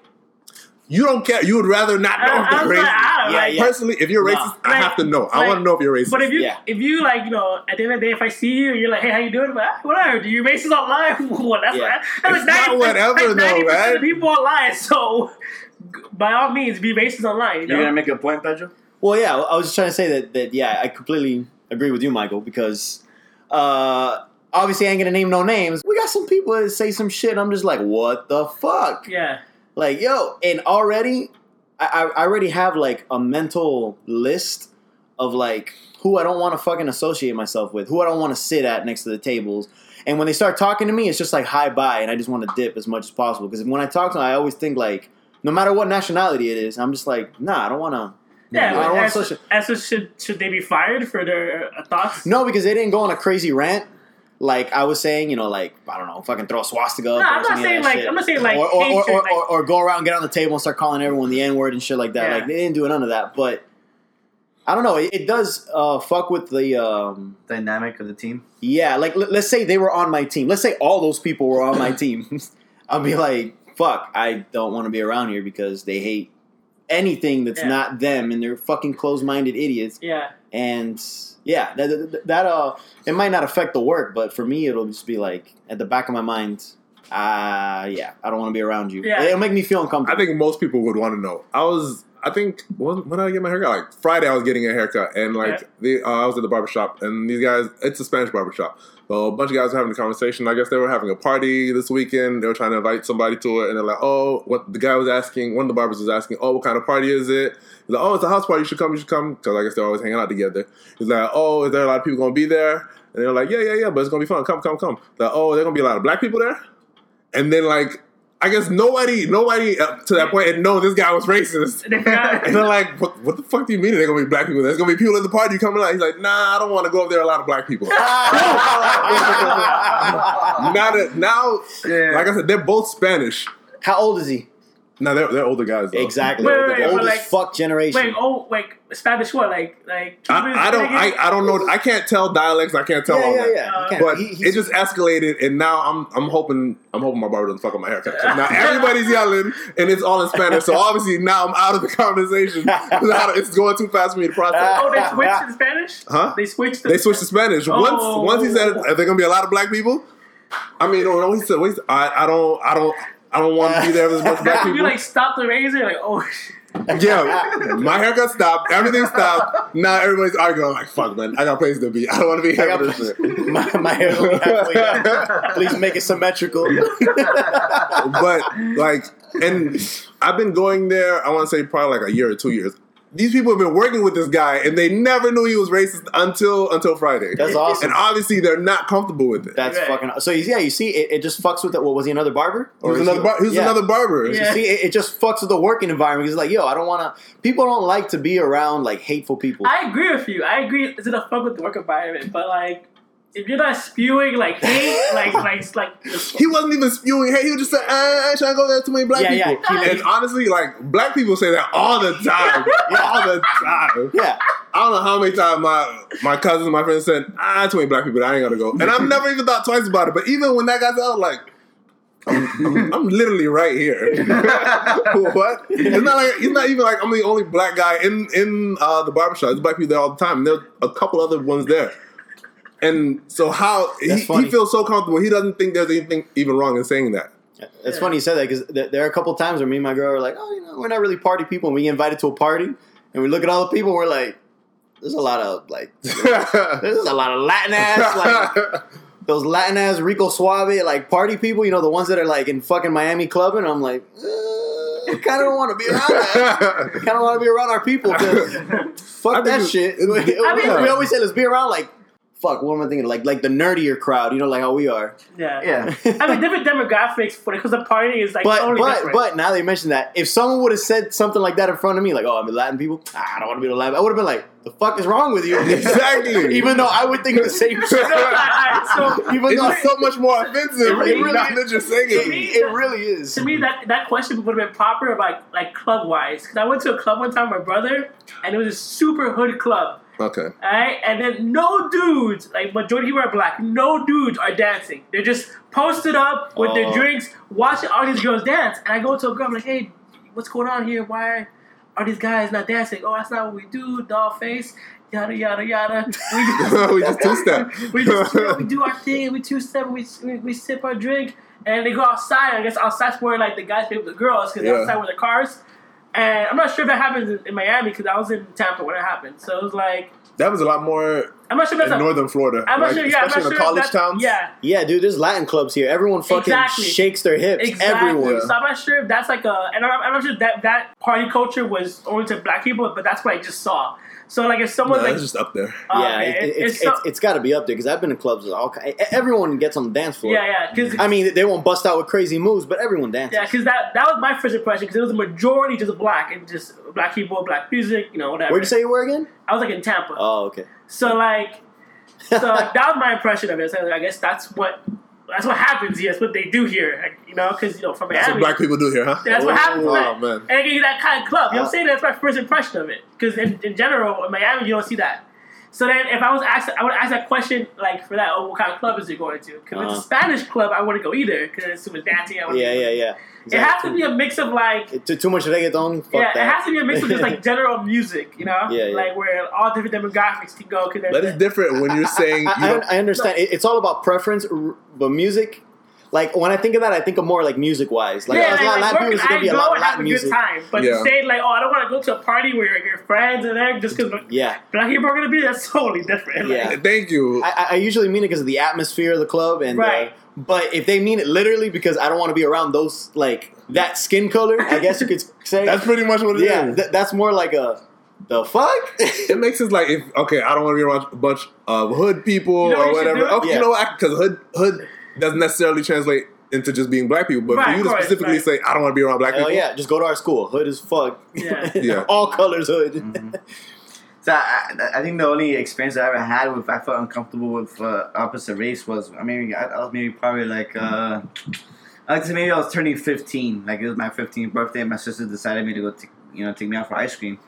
You don't care. You would rather not know I, if I'm they're like, racist. I don't Yeah, like. yeah. Personally, if you're No. racist, I Like- have to know. I want to know if you're racist. But if you Yeah. if you like you know at the end of the day if I see you you're like hey how you doing but ah, whatever do you racist online well that's Yeah. that's It's not whatever, like though, 90% man. of the people online so by all means be racist online you You're gonna make a point, Pedro? Well, yeah, I was just trying to say that, that yeah, I completely agree with you, Michael, because uh, obviously I ain't gonna name no names. We got some people that say some shit. I'm just like, what the fuck? yeah Like, yo, and already, I, I already have like a mental list of like who I don't want to fucking associate myself with, who I don't want to sit at next to the tables. And when they start talking to me, it's just like hi bye, and I just want to dip as much as possible. Because when I talk to them, I always think like, no matter what nationality it is, I'm just like, nah, I don't want to. yeah I don't want social. as should should they be fired for their uh, thoughts No, because they didn't go on a crazy rant. Like I was saying, you know, like I don't know, fucking throw a swastika. up No, or I'm not something saying like- shit. I'm not saying like or or, or, hatred, or, like- or, or go around, get on the table, and start calling everyone the N word and shit like that. Yeah. Like they didn't do none of that. But I don't know. It, it does uh, fuck with the um, Dynamic of the team. yeah. Like let, let's say they were on my team. Let's say all those people were on my team. I'll be like, fuck, I don't want to be around here because they hate anything that's Yeah. not them, and they're fucking closed-minded idiots. Yeah. And yeah, that, that, that uh, it might not affect the work, but for me, it'll just be like at the back of my mind. Ah, yeah, I don't want to be around you. Yeah. It'll make me feel uncomfortable. I think most people would want to know. I was, I think, when, when did I get my haircut? Like Friday, I was getting a haircut, and like Yeah. the, uh, I was at the barber shop, and these guys, it's a Spanish barber shop. So a bunch of guys were having a conversation. I guess they were having a party this weekend. They were trying to invite somebody to it, and they're like, "Oh, what?" The guy was asking. One of the barbers was asking, "Oh, what kind of party is it?" He's like, "Oh, it's a house party. You should come. You should come." Because I guess they're always hanging out together. He's like, "Oh, is there a lot of people gonna be there?" And they're like, "Yeah, yeah, yeah, but it's gonna be fun. Come, come, come." Like, "Oh, there gonna be a lot of black people there?" And then like, I guess nobody, nobody up to that point had known this guy was racist. They forgot. And they're like, what, what the fuck do you mean there's gonna be black people? There's gonna be people at the party coming out. He's like, nah, I don't want to go up there. A lot of black people. now that now, Yeah. like I said, they're both Spanish. How old is he? Now they're they're older guys. Though. Exactly. Wait, the wait, wait, but oldest like- fuck generation. Wait, oh, like Spanish what? Like, like. I, I don't I, I don't know. I can't tell dialects. I can't tell yeah, all yeah, that. yeah. Uh, But he- it just escalated, and now I'm I'm hoping I'm hoping my barber doesn't fuck up my haircut. 'Cause Now everybody's yelling, and it's all in Spanish. So obviously now I'm out of the conversation. it's going too fast for me to process. Oh, they switched to Spanish. Huh? They switched. To They switched to Spanish. Once Oh. once he said, "Are there gonna be a lot of black people?" I mean, no, no, he said, wait, I, I don't, I don't, I don't want to be there with as much black You people. like stop the razor, like oh. shit. yeah, my haircut stopped. Everything stopped. Now everybody's arguing. I'm like, fuck, man, I got places to be. I don't want to be here got for this shit. my, my hair will be halfway done. Please make it symmetrical. but like, and I've been going there. I want to say probably like a year or two years. These people have been working with this guy, and they never knew he was racist until until Friday. That's awesome. And obviously, they're not comfortable with it. That's Right. fucking. So yeah, you see, it, it just fucks with that. What was he another barber? He was another, bar- he was yeah. another barber. You see, it, it just fucks with the working environment. Because like, yo, I don't want to. People don't like to be around like hateful people. I agree with you. I agree. It's gonna fuck with the work environment, but like, if you're not spewing like hate, like like like. He wasn't even spewing hate. He was just saying, "Ah, I ain't trying to go there. Too many black Yeah, yeah. people." He- And honestly, like black people say that all the time, all the time. yeah, I don't know how many times my my cousins, my friends said, "Ah, too many black people. I ain't gotta go." And I've never even thought twice about it. But even when that guy's out, like. I'm, I'm, I'm literally right here. what? It's not like it's not even like I'm the only black guy in in uh, the barbershop. There's black people there all the time. And there's a couple other ones there. And so how he, he feels so comfortable, he doesn't think there's anything even wrong in saying that. it's funny you said that because th- there are a couple times where me and my girl are like, oh, you know, we're not really party people, and we get invited to a party, and we look at all the people, we're like, there's a lot of like, there's a lot of Latin ass like. Those Latin ass Rico Suave like party people, you know, the ones that are like in fucking Miami clubbing. I'm like, uh, I kind of don't want to be around that. I kind of want to be around our people. Fuck that shit. it's- we, mean- we always say let's be around like, fuck. What am I thinking? Like, like the nerdier crowd. You know, like how we are. Yeah. Yeah. I mean, different demographics when it comes to party is like But totally but different. but now they mentioned that if someone would have said something like that in front of me, like, "Oh, I'm a Latin people," ah, I don't want to be a Latin. I would have been like, "The fuck is wrong with you?" Exactly. Even though I would think the same shit. Alright, so Even It's though just so much more offensive. It really not is. that you're saying it, it. it really is. to me, that that question would have been proper, like like club wise. Because I went to a club one time with my brother, and it was a super hood club. Okay. Alright, and then no dudes, like majority of people are black, no dudes are dancing. They're just posted up with their Oh. drinks, watching all these girls dance. And I go to a girl, I'm like, hey, what's going on here? Why are these guys not dancing? Oh, that's not what we do, doll face, yada yada yada. We just, we just two step. we just we do our thing, we two step, we, we we sip our drink, and they go outside. I guess outside's where like the guys play with the girls because Yeah. outside with the cars. And I'm not sure if that happens in, in Miami because I was in Tampa when it happened. So it was like That was a lot more I'm not sure if in a, northern Florida. I'm not like, sure. Yeah, I'm especially not in sure the if college that's- towns. Yeah, Yeah, dude, there's Latin clubs here. Everyone fucking Exactly. shakes their hips. exactly. Everyone. So I'm not sure if that's like a, and I'm, I'm not sure that that party culture was only to black people, but that's what I just saw. So like if No, someone like it's just up there. uh, yeah, it, it- it, it's it's so- it's, it's got to be up there because I've been in clubs with all everyone gets on the dance floor. yeah, yeah, because I mean, they won't bust out with crazy moves, but everyone dances. yeah, because that that was my first impression because it was a majority just black and just black people, black music, you know, whatever. Where'd you say you were again? I was like in Tampa. Oh, okay. So like, so that was my impression of it. So I guess that's what that's what happens here. That's what they do here. You know, because you know from That's what black people do here, huh? That's what happens. Oh, man. man. And they give you that kind of club. You know what I'm saying? That's my first impression of it. Because in, in general, in Miami, you don't see that. So then, if I was asked, I would ask that question like for that. Oh, what kind of club is it going to? Because if Uh-huh. it's a Spanish club, I wouldn't go either. Because it's super dancing. I wouldn't Yeah, yeah, yeah. It has to be a mix of like Too, too much reggaeton. Fuck yeah, that. it has to be a mix of just like general music, you know, Yeah, yeah. like where all different demographics can go. Cause That is different when you're saying you I, I, don't, I understand. It, it's all about preference, but music. Like when I think of that, I think of more like music wise. Like, yeah, oh, it's like, not like, Latin music, it's I gonna be a go lot of and have Latin a music. good time, but Yeah. saying like, oh, I don't want to go to a party where your friends are there just because Yeah, black people are gonna be. That's totally different. Like, Yeah. Thank you. I, I- I usually mean it because of the atmosphere of the club, and uh, Right. But if they mean it literally because I don't want to be around those like that skin color, I guess you could say. That's pretty much what it is. yeah, th- that's more like a the fuck. It makes it like if okay, I don't want to be around a bunch of hood people You know or you whatever. Okay, Yeah. you know what? Because hood hood doesn't necessarily translate into just being black people. But Right, for you to course, specifically right. say I don't want to be around black Hell people, yeah, just go to our school. Hood is fuck. Yeah. Yeah. all colors hood. Mm-hmm. So I, I think the only experience I ever had with I felt uncomfortable with uh, opposite race was I mean I, I was maybe probably like uh, I like to say maybe I was turning fifteen like it was my fifteenth birthday and my sister decided me to go t- you know take me out for ice cream.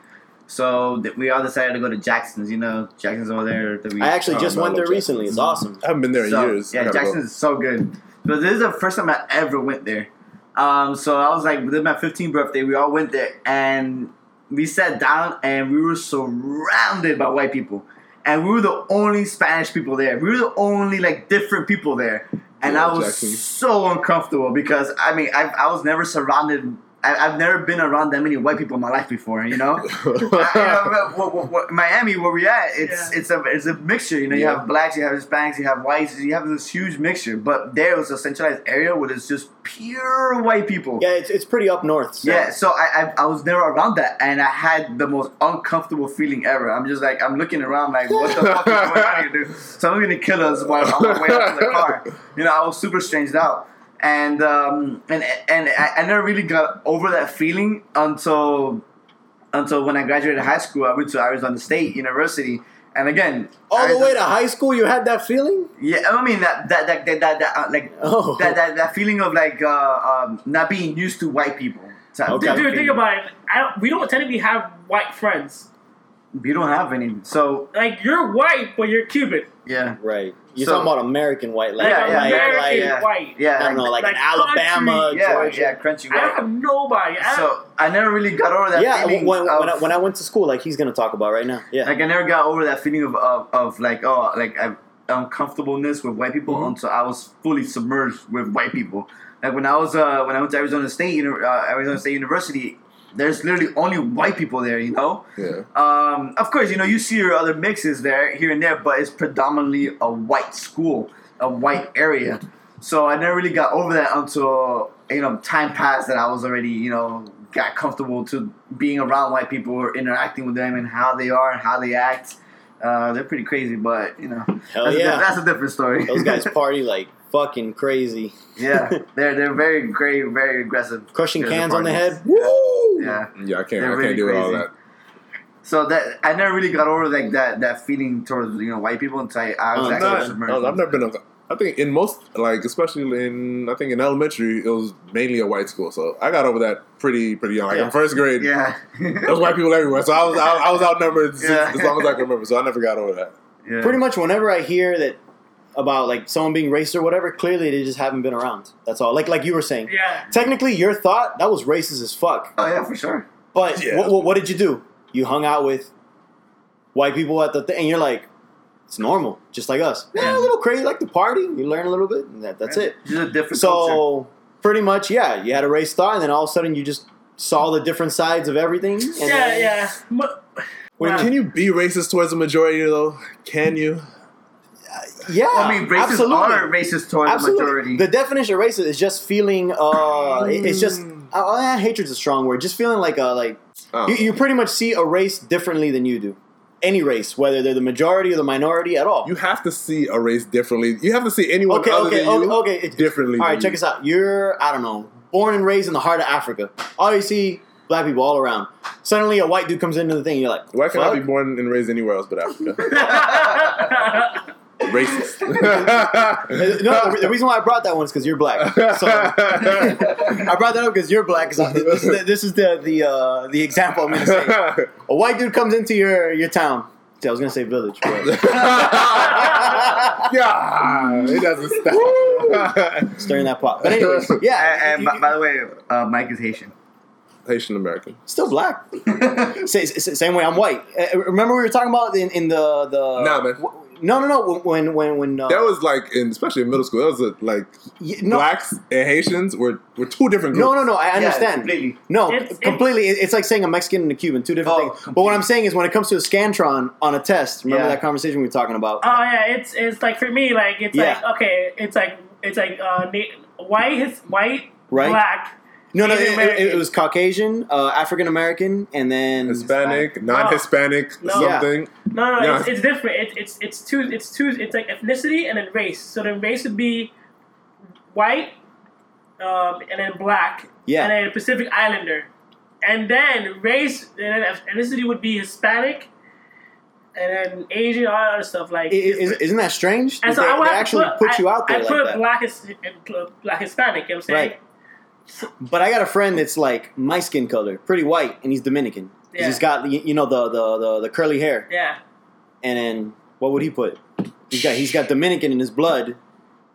So th- we all decided to go to Jackson's. You know Jackson's over there. That we, I actually Oh, just went there Jackson's. recently. It's awesome. I haven't been there in So, years. I Yeah, gotta go. Is so good. But this is the first time I ever went there. Um, so I was like, this is my 15th birthday. We all went there, and we sat down, and we were surrounded by white people, and we were the only Spanish people there. We were the only like different people there, and Yeah, I was Jackson. so uncomfortable because I mean, I, I was never surrounded. I, I've never been around that many white people in my life before, you know. I- you know, what- what- what- Miami, where we at, it's Yeah. it's a it's a mixture. You know, you Yeah. have blacks, you have Hispanics, you have whites, you have this huge mixture. But there was a centralized area where it's just pure white people. Yeah, it's, it's pretty up north. So. Yeah, so I, I I was never around that, and I had the most uncomfortable feeling ever. I'm just like I'm looking around, like what the fuck is going on here, dude? Someone's gonna kill us while I'm on my way out to the car. You know, I was super stranged out, and um and and I, I never really got over that feeling until until when I graduated high school. I went to Arizona State University, and again, All the way to high school, you had that feeling? yeah, I mean that that that that, that, that uh, like Oh. that, that that feeling of like uh, um, not being used to white people. type Okay. Dude, think about it. I don't, we don't technically have white friends. We don't have any. So Like you're white, but you're Cuban. Yeah, Right. You're So- talking about American white, like, Like Yeah, yeah, like, American like, yeah. white. yeah. I don't know, like, like in Alabama, country- yeah, Georgia. yeah, crunchy I have nobody. I don't, So I never really got over that Yeah, feeling. when, when, of, I, when I went to school, like he's gonna talk about right now. Yeah. like I never got over that feeling of of, of like oh like I'm uncomfortableness with white people Mhm. until I was fully submerged with white people. Like when I was uh, when I went to Arizona State uh, Arizona State University, there's literally only white people there. You know. yeah. Um, of course, you know you see your other mixes there here and there, but it's predominantly a white school, a white area. So I never really got over that until you know time passed that I was already you know got comfortable to being around white people or interacting with them and how they are and how they act. Uh, they're pretty crazy, but you know Hell that's, a, yeah. di- that's a different story. Those guys party like fucking crazy. yeah, they're they're very great, very aggressive. Crushing There's the cans on the head. Woo! Yeah. Yeah, I can't. They're I really can't deal with all that. So that I never really got over like that that feeling towards you know white people until I, I was Oh, actually Not- submerged. no, I've never been. A, I think in most, like especially in, I think in elementary, it was mainly a white school. So I got over that pretty pretty young. Like Yeah. in first grade, Yeah. there was white people everywhere. So I was I, I was outnumbered Yeah. as long as I can remember. So I never got over that. yeah. Pretty much whenever I hear that about like someone being racist or whatever, clearly they just haven't been around. That's all. Like like you were saying. yeah. Technically, your thought that was racist as fuck. Oh yeah, for sure. But Yeah. what, what, what did you do? You hung out with white people at the thing, and you're like, it's normal, just like us. Yeah, a little crazy, like the party. You learn a little bit, and that, that's it. Just a different culture. So pretty much, yeah, you had a race thought, and then all of a sudden you just saw the different sides of everything. And Yeah, then- yeah. Mo- Wait, Wow. Can you be racist towards the majority though? Can you? Yeah, I mean, racists absolutely. are racist towards Absolutely. the majority. The definition of racist is just feeling. Uh, it's just. Mm. Uh, eh, hatred's a strong word. Just feeling like a like Oh. you, you pretty much see a race differently than you do. Any race, whether they're the majority or the minority at all. You have to see a race differently. You have to see anyone okay, other okay, than okay, okay. Differently. All right, check you. us out. You're I don't know, born and raised in the heart of Africa. All you see black people all around. Suddenly, a white dude comes into the thing. You're like, Why can't I be born and raised anywhere else but Africa? Racist. No, the, the reason why I brought that one is because you're black. So I brought that up because you're black. 'cause I- this, is the, this is the the uh, the example I'm going to say. A white dude comes into your your town, See, I was gonna say village, but yeah, it doesn't stop. stirring that pot. But anyways, yeah. And, and you- by, by the way, uh, Mike is Haitian. Haitian American. Still black. Sa- sa- Same way I'm white. Uh, remember we were talking about in, in the the Nah, man. w- No, no, no. When when when uh, That was like, in, especially in middle school, that was a, like y- no, blacks and Haitians were, were two different groups. no, no, no. I Yeah, understand. completely. No, It's- completely. It- It's like saying a Mexican and a Cuban, two different Oh, things. But what. I'm saying is, when it comes to a scantron on a test, remember Yeah. that conversation we were talking about? Oh yeah, it's it's like for me, like it's Yeah. like okay, it's like it's like uh, na- white, his white, Right. black. No, no, it, it, it was Caucasian, uh, African American, and then Hispanic, non-Hispanic, No. something. No, no, Yeah. it's, it's different. It, it's it's two. It's two. It's like ethnicity and then race. So then race would be white, um, and then black, Yeah. and then Pacific Islander, and then race and then ethnicity would be Hispanic, and then Asian, all that other stuff like. I- i- is, isn't that strange? and so they, I would they to actually put, put, you out there I like put that. black and black Hispanic. You know what I'm saying? Right. But I got a friend that's like my skin color, pretty white, and he's Dominican. Yeah. He's got you you know the, the the the curly hair, Yeah. and then what would he put? He's got he's got Dominican in his blood,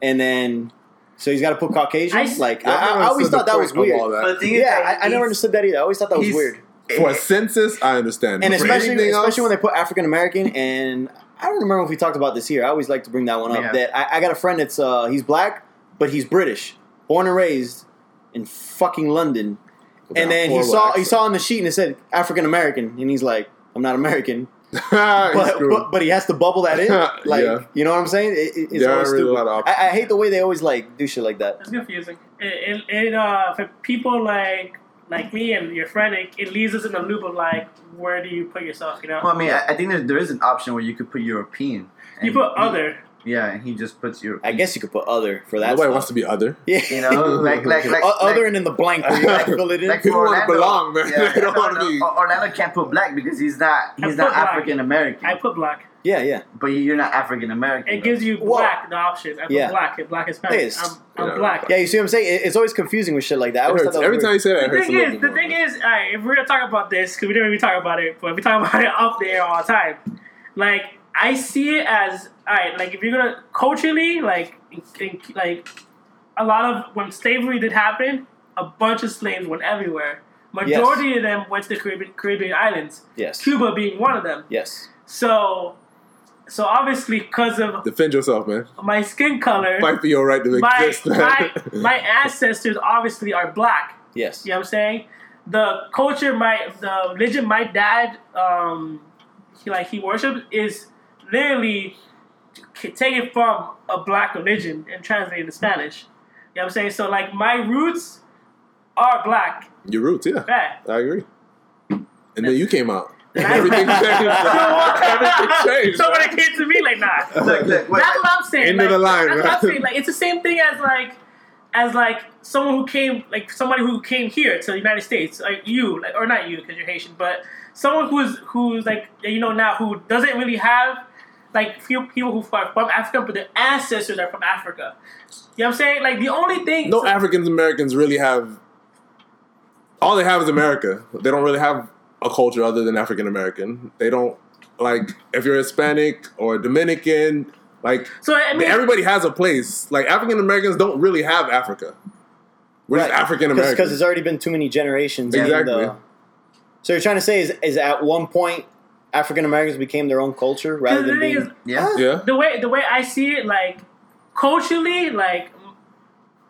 and then so he's got to put Caucasian. I s- like I, I've I, always thought that was weird. that. But the thing is Yeah, that I, I never he's- understood that either. I always thought that was he's- weird. For a census, I understand. And For especially anything especially when they put African American and I don't remember if we talked about this here. I always like to bring that one up. Yeah. That I, I got a friend that's uh, he's black, but he's British, born and raised in fucking London. With And then he horrible saw he saw on the sheet and it said African American, and he's like, I'm not American, but, but but he has to bubble that in, like Yeah. you know what I'm saying? It, it- it's There always aren't really stupid. I, I hate the way they always like do shit like that. It's confusing. It, it, it uh, for people like like me and your friend, it, it leaves us in a loop of like, where do you put yourself? You know, Well, I mean, I, I think there, there is an option where you could put European. you put other. Yeah, and he just puts you. I guess you could put other for that. Nobody stuff. wants to be other. yeah, You know, like like like, O- other like, and in the blank where you gotta fill it in. like People for wanna Orlando- belong, man. They don't wanna Orlando- be- Orlando can't put black because he's not he's not. African American. I put black. yeah, yeah. but you're not African American. It gives you Well, black the option. I put yeah. black. and Black Hispanic. It is. I'm, I'm Yeah. black. Yeah, you see what I'm saying? It's always confusing with shit like that. I It always hurts. thought that Every was time you say that, it The hurts a thing little is, bit the more. thing is, all right, if we're gonna talk about this, because we didn't really talk about it, but we talk about it off the air all the time. Like I see it as all right. Like if you're gonna culturally, like, in, in- like a lot of when slavery did happen, a bunch of slaves went everywhere. Majority of them went to the Caribbean, Caribbean islands. yes, Cuba being one of them. yes. So, so obviously, because of Defend yourself, man. my skin color, Fight for your right to my, exist, man. my my ancestors obviously are black. Yes. You know what I'm saying? The culture, my the religion my dad, um, he, like he worships is literally c- taken from a black religion and translated to Spanish. You know what I'm saying? So like my roots are black. Your roots, yeah. Yeah. I agree. And then you came out. I- Everything changed. Everything changed. So when it came to me, like nah. Look, look, wait, That's what I'm saying. End of like, the line, That's what? I'm saying. Like it's the same thing as like as like someone who came like somebody who came here to the United States, like you, like or not you because you're Haitian, but someone who's who's like you know now who doesn't really have like few people who are from Africa, but their ancestors are from Africa. You know what I'm saying? Like the only thing no African Americans really have. All they have is America. They don't really have a culture other than African American. They don't like if you're Hispanic or Dominican. Like So I mean, everybody has a place. Like African Americans don't really have Africa. We're just African because American. there's already been too many generations. in uh, Exactly. the- so you're trying to say is is at one point African Americans became their own culture rather than being is, yeah. yeah. the way the way I see it, like culturally, like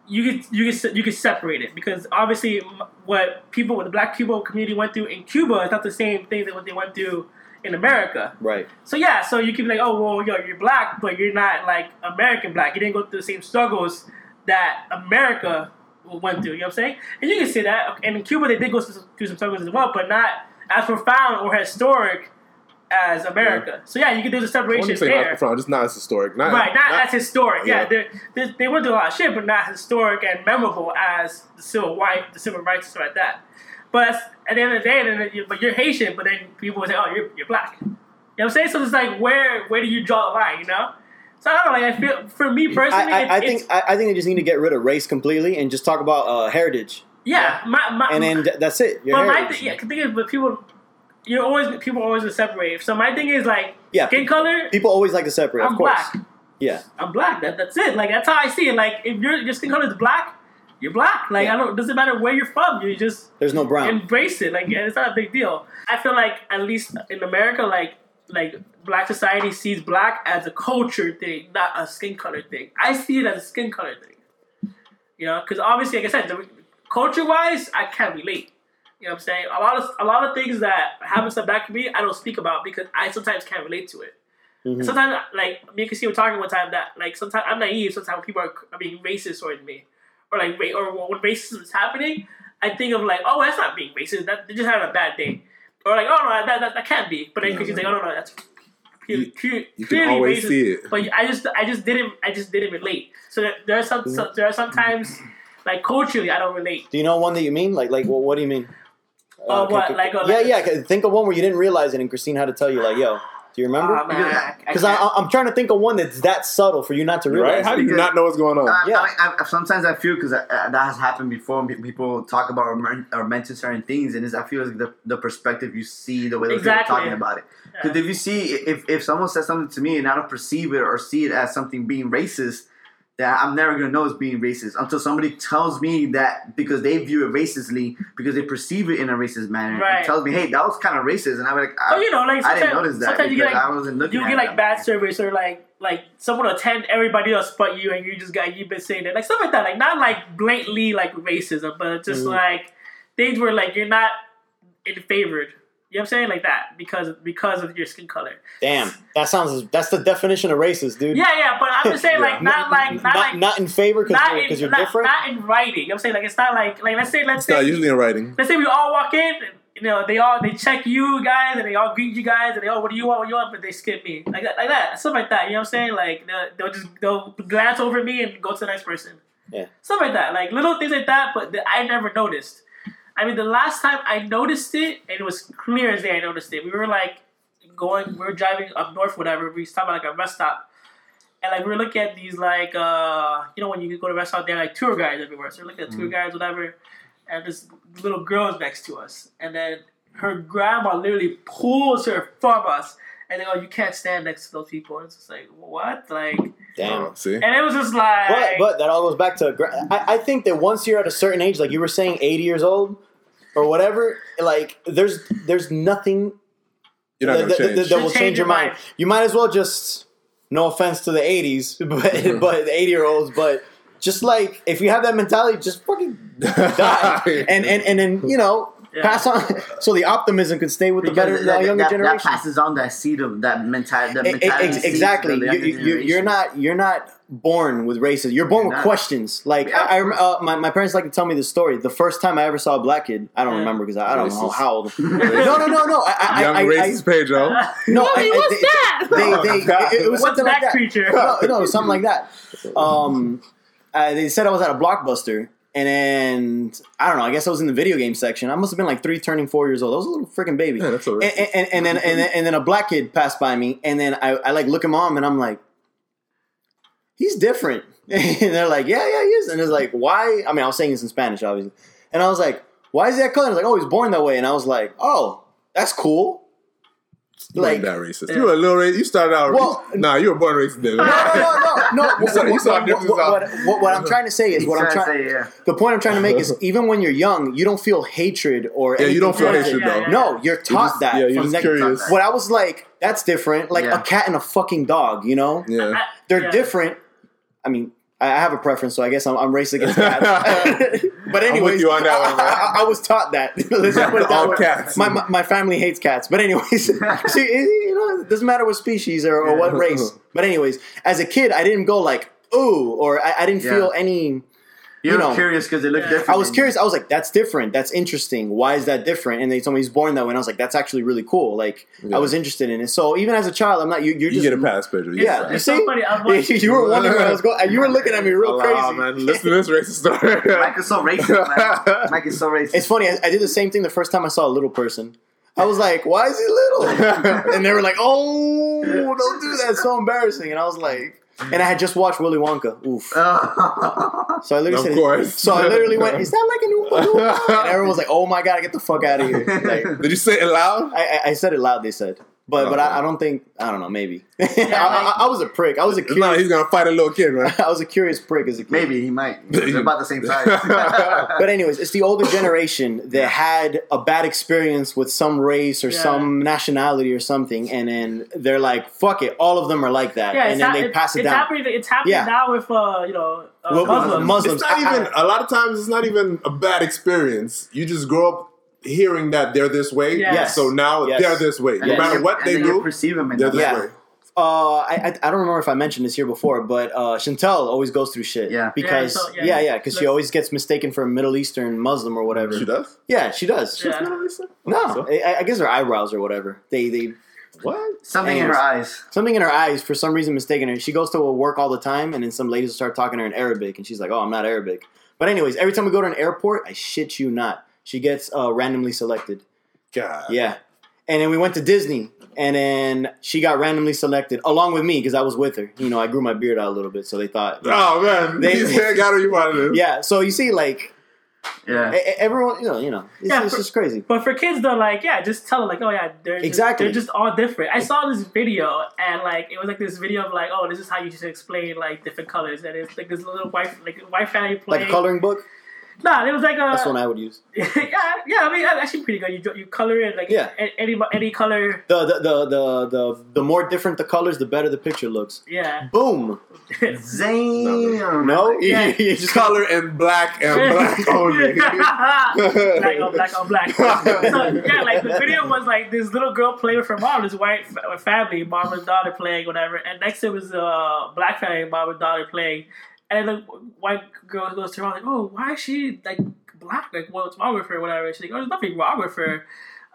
you could you could you could separate it because obviously what people what the Black Cuban community went through in Cuba is not the same thing that what they went through in America. right. So yeah, so you can be like, oh well, yo, you're black, but you're not like American black. You didn't go through the same struggles that America went through. You know what I'm saying? And you can say that. And in Cuba, they did go through some struggles as well, but not as profound or historic as America. So yeah, you can do the separation wouldn't there. not from, just not as historic. Not, Right, not, as historic. Yeah, yeah. They, they, they went through a lot of shit, but not historic and memorable as the civil right, the civil rights stuff like that. But at the end of the day, then you, but you're Haitian, but then people would say, "Oh, you're, you're black." You know what I'm saying? So it's like, where where do you draw the line? You know? So I don't know. Like I feel for me personally, I, it's, I it's- think I, I think they just need to get rid of race completely and just talk about uh, heritage, yeah, my, my, and then that's it. Your but my heritage. th- yeah, the thing is, but people you're always people are always gonna separate. So my thing is like Yeah. skin color. People always like to separate. I'm of course. black. Yeah. I'm black. That, that's it. Like that's how I see it. Like if your your skin color is black, you're black. Like Yeah. I don't. Doesn't matter where you're from. You just There's no brown. embrace it. Like it's not a big deal. I feel like at least in America, like like black society sees black as a culture thing, not a skin color thing. I see it as a skin color thing. You know, because obviously, like I said, culture wise, I can't relate. You know what I'm saying? A lot of a lot of things that happen to black community, I don't speak about because I sometimes can't relate to it. Mhm. Sometimes, like me and Cassie were talking one time that like sometimes I'm naive. Sometimes people are, are being racist towards me, or like or when racism is happening, I think of like, oh, that's not being racist. That they just having a bad day, or like, oh no, that that, that can't be. But then Yeah, man. like, oh no, no, that's clearly, You- clearly, You can always racist. see it. But I just I just didn't I just didn't relate. So there, there are some, so, there are sometimes like culturally I don't relate. Do you know one that you mean? Like, like, what, what do you mean? Uh, okay, what, okay. like, uh, yeah, like- yeah. 'cause Think of one where you didn't realize it, and Christine had to tell you, like, yo, do you remember? Man, I- Because I, can't. I, I'm trying to think of one that's that subtle for you not to realize. Right? How do you Because- not know what's going on? I, Yeah. I, I, sometimes I feel because that has happened before. and pe- People talk about or, men- or mention certain things, and it's, I feel like the, the perspective you see, the way those Exactly. people are talking about it. Because Yeah. if you see, if, if someone says something to me and I don't perceive it or see it as something being racist, that I'm never gonna know is being racist until somebody tells me that because they view it racistly because they perceive it in a racist manner Right. and tells me, hey, that was kind of racist, and I'm like, I, Oh, you know, like I didn't notice that sometimes you get like I wasn't looking. you get like bad service or like like someone will attend everybody else but you and you just got you've been saying it like stuff like that like not like blatantly like racism but just Mhm. like things where like you're not in favored you know what I'm saying like that because because of your skin color Damn, that sounds. That's the definition of racist, dude. yeah yeah but I'm just saying Yeah. like not like not, not, like not in favor because not you're, in 'cause you're not, different. not in writing you know what I'm saying like it's not like like let's say let's It's say not usually in writing. let's say we all walk in, and, you know, they all they check you guys and they all greet you guys and they all what do you want, what do you want, but they skip me like that, like that, stuff like that. You know what I'm saying? Like they'll, they'll just they'll glance over me and go to the next person. Yeah. stuff like that, like little things like that, but that I never noticed. I mean, the last time I noticed it, and it was clear as day I noticed it. We were like going, we were driving up north, whatever. We stopped at like a rest stop. And like we were looking at these like uh you know when you go to a restaurant they're like tour guides everywhere. So we're looking at tour guides, whatever and this little girl is next to us, and then her grandma literally pulls her from us, and they go, "You can't stand next to those people." And it's just like, what? Like, Damn. See? and it was just like, But but that all goes back to. I, I think that once you're at a certain age, like you were saying, 80 years old or whatever, like there's there's nothing You're not that, going to that- that- change. that will change your mind. You might as well just. No offense to the 80s, but mm-hmm. but the 80 year olds, but just like if you have that mentality, just fucking die and and and then you know Yeah. pass on so the optimism can stay with the better Because the younger that, that generation. passes on that seed of that mentality. That E- mentality ex- seed to exactly. the You, younger you, you- generation. you're not. You're not born with racism. You're born You're with not. questions. Like Yeah, I, I uh, my, my parents like to tell me this story. The first time I ever saw a black kid, I don't Yeah. remember because I, I don't know how old. no, no, no, no. I, I, Young I, I, racist Pedro. No, I, Mommy, I- what's they- that? They, they, it, it was What's something like that that. creature? No, no, something like that. Um, uh, they said I was at a blockbuster, and then I don't know. I guess I was in the video game section. I must have been like three, turning four years old. I was a little freaking baby. Yeah, that's so and, and, and then and then and then a black kid passed by me, and then I, I like look at mom, and I'm like, he's different. And they're like, yeah, yeah, he is. And it's like, why? I mean, I was saying this in Spanish, obviously. And I was like, why is he that color? And it's like, oh, he's born that way. And I was like, oh, that's cool. You Like, like that racist. Yeah. You were a little racist. You started out. Well- nah, you were born racist. Then. no, no, no, no, no. You saw- you What- what- what- what- what- what I'm trying to say is, what I'm trying trying. to say, yeah. The point I'm trying to make is, even when you're young, you don't feel hatred or Yeah, you don't feel anything hatred Yeah, though. yeah, No, you're taught just- that. yeah, you're from just the- curious. What I was like, that's different. Like Yeah. a cat and a fucking dog, you know? Yeah. They're yeah. different. I mean, I have a preference, so I guess I'm, I'm racist against cats. but anyways, you on that one. I, I- I was taught that. Let's put it that All cats. My, my, my family hates cats. But anyways, see, it, you know, it doesn't matter what species or, or what race. But anyways, as a kid, I didn't go like ooh, or I, I didn't Yeah. feel any. You're You know, curious because they look Yeah. different. I was than curious. I was like, "That's different. That's interesting. Why is that different?" And they told me he's born that way, and I was like, "That's actually really cool." Like, Yeah. I was interested in it. So even as a child, I'm not. You, you're You just get a pass, Pedro. You Yeah, get you see, so like, you were wondering where I was going. You were looking at me real pass. crazy. Oh, man. Listen to this racist story. you. Mike is so racist, man. Mike is so racist. It's funny. I, I did the same thing the first time I saw a little person. I was like, "Why is he little?" and they were like, "Oh, don't do that. It's so embarrassing." And I was like, Mm. and I had just watched Willy Wonka. Oof. So I literally Of said, course. So I literally went, "Is that like an Oompa Loompa?" And everyone was like, "Oh my god, get the fuck out of here!" Like, Did you say it loud? I, I- I said it loud. They said, but but I, I don't think I don't know. Maybe I, I, I was a prick. I was a It's not like he's gonna fight a little kid, man. I was a curious prick as a kid. Maybe he might. They're about the same size. But anyways, it's the older generation that had a bad experience with some race or Yeah. some nationality or something, and then they're like, "Fuck it," all of them are like that, Yeah, and then hap- they pass it it's down. happening. It's happening Yeah. now with uh, you know uh, Well, Muslims. Muslims. It's not even. A lot of times, it's not even a bad experience. You just grow up hearing that they're this way. Yes. So now Yes. they're this way. No Yes. matter what and they do, perceive him in they're that this Yeah. way. Uh, I, I I don't remember if I mentioned this here before, but uh, Chantel always goes through shit. Yeah. because Yeah, so- yeah, yeah, yeah. yeah, because she always gets mistaken for a Middle Eastern Muslim or whatever. She does. Yeah, she does. Yeah. No, So? I, I guess her eyebrows or whatever. They they What? Something in her eyes. something in her eyes for some reason mistaken her. She goes to work all the time, and then some ladies start talking to her in Arabic, and she's like, "Oh, I'm not Arabic." But anyways, every time we go to an airport, I shit you not, she gets uh, randomly selected. God. Yeah, and then we went to Disney, and then she got randomly selected along with me because I was with her. You know, I grew my beard out a little bit, so they thought. Oh man, They- they gotta be part of. Yeah, so you see, like Yeah. everyone, you know, you know, it's, Yeah, it's for- just crazy. But for kids, though, like, yeah, just tell them, like, oh, yeah, they're Exactly. Just, they're just all different. I saw this video, and like, it was like this video of like, oh, this is how you just explain like different colors, and it's like this little white, like white family Like playing. a coloring book. Nah, it was like a. That's one I would use. yeah, yeah. I mean, actually pretty good. You you color it like Yeah. any any color. The the, the the the the more different the colors, the better the picture looks. Yeah. Boom. Damn. No, Yeah. you, you just Color and black and black only. black on black on black. so yeah, like the video was like this little girl playing with her mom, this white family, mom and daughter playing, whatever. And next it was a uh, black family, mom and daughter playing. And the white girl goes to her like, "Oh, why is she like black? Like, what's wrong with her? Whatever." She's like, "Oh, there's nothing wrong with her."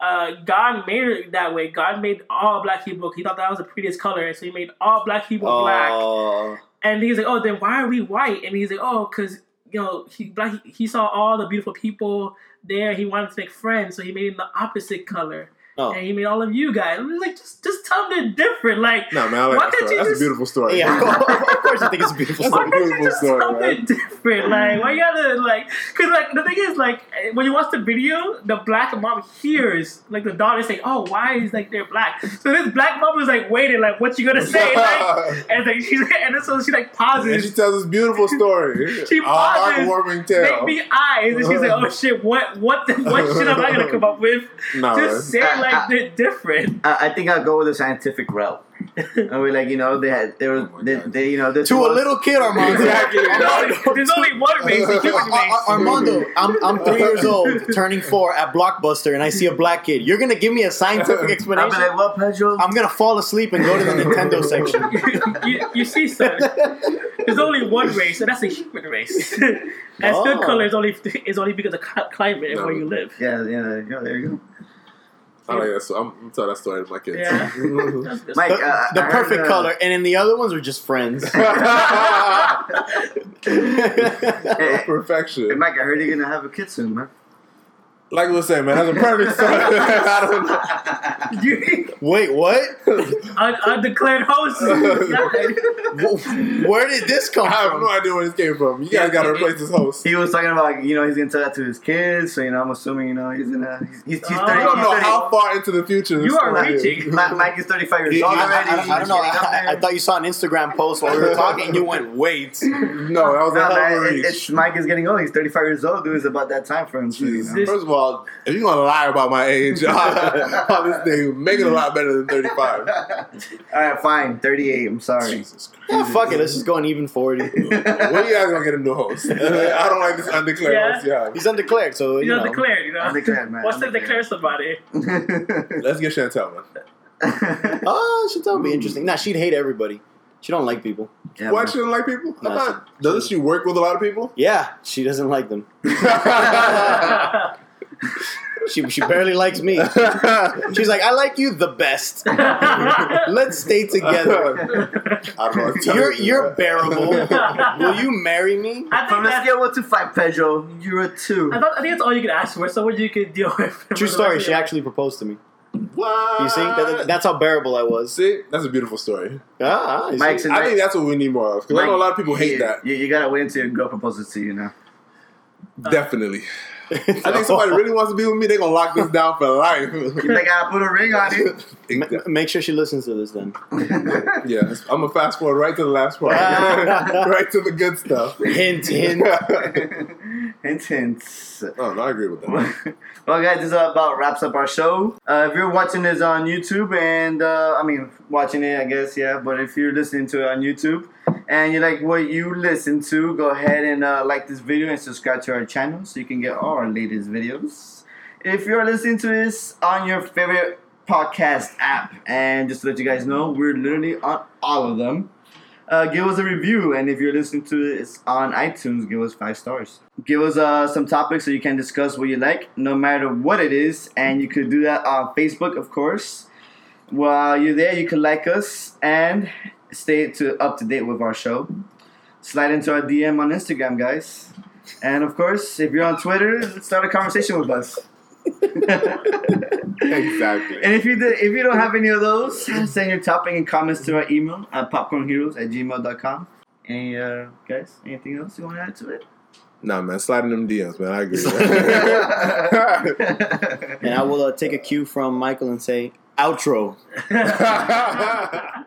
Uh, God made it that way. God made all black people. He thought that was the prettiest color, and so he made all black people black. And he's like, "Oh, then why are we white?" And he's like, "Oh, because you know he black. He, he saw all the beautiful people there. He wanted to make friends, so he made it the opposite color, Oh. and he made all of you guys. I'm just like, just just tell them they're different. Like, No man, I like Why that story. you That's a beautiful story. Yeah, of course I think it's a beautiful That's why story. can't you just story, tell them different? Like, why you gotta like? Because like the thing is like when you watch the video, the black mom hears like the daughter saying, "Oh, why is like they're black?" So this black mom is like waiting, like, "What you gonna say?" Like, and like she's and so she like pauses. and she tells this beautiful story. She ah, a pauses, heartwarming tale. make me eyes, and she's like, "Oh shit, what, what, the, what shit am I gonna come up with?" No, Just say like they're different. I, I think I'll go with the scientific route. And we like, you know, they had, they were, they, they you know, this To a was- little kid, Armando. Exactly. Armando, There's only one race, the human Ar- Ar- race. Armando, I'm, I'm three years old, turning four at Blockbuster, and I see a black kid. You're gonna give me a scientific explanation? I'll be explanation? like, well, Pedro, I'm gonna fall asleep and go to the Nintendo section. you, you see, son. There's only one race, and that's a human race. and Oh. skin color is only is only because of cli- climate and No. where you live. yeah, yeah, there you go, there you go. I like that. So I'm, I'm gonna tell that story to my kids. Yeah. Mike, The, uh, the I heard, perfect uh, color, and then the other ones were just friends. Hey, Perfection. Mike, I heard you're gonna have a kid soon, man. Like we were saying, man, that's a perfect story. I don't know. You- Wait, what? un- undeclared host. Where did this come from? I have no from? idea where this came from. You guys Yeah, gotta replace this host. He was talking about, you know, he's gonna tell that to his kids. So you know, I'm assuming, you know, he's gonna, he's, he's, he's Oh. 30. I don't know 30 how far into the future this You are story reaching. Mike, Mike is 35 years Yeah, old I, already. I- I don't know. He's getting up I, I thought you saw an Instagram post while we were talking, and you went, "Wait." No, that was a No, hell of man, a it- reach. it's Mike is getting old. He's 35 years old. Dude, it's about that time for him. So, you know. First of all, if you're gonna lie about my age on this thing, make it a lot better than 35. All right, fine. 38. I'm sorry. Jesus Christ. Yeah, fuck it. Let's just go an even forty. When are you guys gonna get a new host? I don't like this undeclared Yeah. host. Yeah. He's undeclared, so you You're know. undeclared, you know. Undeclared, man. What's to Undeclared. declare somebody? Let's get Chantel, man. Oh, shit, that would be interesting. Nah, she'd hate everybody. She don't like people. Yeah, Why she don't like people? I No, thought- doesn't she work with a lot of people? Yeah, she doesn't like them. She she barely likes me. She's like, I like you the best. Let's stay together. I don't know. tell You're you, you're bearable. Will you marry me? I think From a that's, scale of 1 to 5, Pedro, you're a 2. I, thought, I think that's all you can ask for. Someone you can deal with. True story. She actually proposed to me. what? You see, that, that's how bearable I was. See, that's a beautiful story. Ah, you see? Mike's I think that's what we need more of. Because I know a lot of people hate you, that. You, you gotta wait until your girl proposes to you now. Definitely. I think somebody really wants to be with me. They're gonna lock this down for life. They gotta put a ring on it. Ma- Make sure she listens to this then. yeah, I'm gonna fast forward right to the last part, right to the good stuff. Hint, hint. hint, hints. Oh, no, I agree with that. well, guys, this about wraps up our show. Uh, if you're watching this on YouTube, and uh, I mean, watching it, I guess, yeah. But if you're listening to it on YouTube and you like what you listen to, go ahead and uh, like this video and subscribe to our channel so you can get all our latest videos. If you're listening to this on your favorite podcast app, and just to let you guys know, we're literally on all of them. Uh, give us a review, and if you're listening to this on iTunes, give us five stars. Give us uh, some topics so you can discuss what you like, no matter what it is, and you could do that on Facebook, of course. While you're there, you can like us and stay to up to date with our show. Slide into our DM on Instagram, guys, and of course, if you're on Twitter, start a conversation with us. Exactly. And if you did, if you don't have any of those, send your topic and comments to our email at popcornheroes at gmail.com. Any uh, guys, anything else you want to add to it? Nah, man, sliding them DMs, man. I agree. And I will uh, take a cue from Michael and say, outro. Man.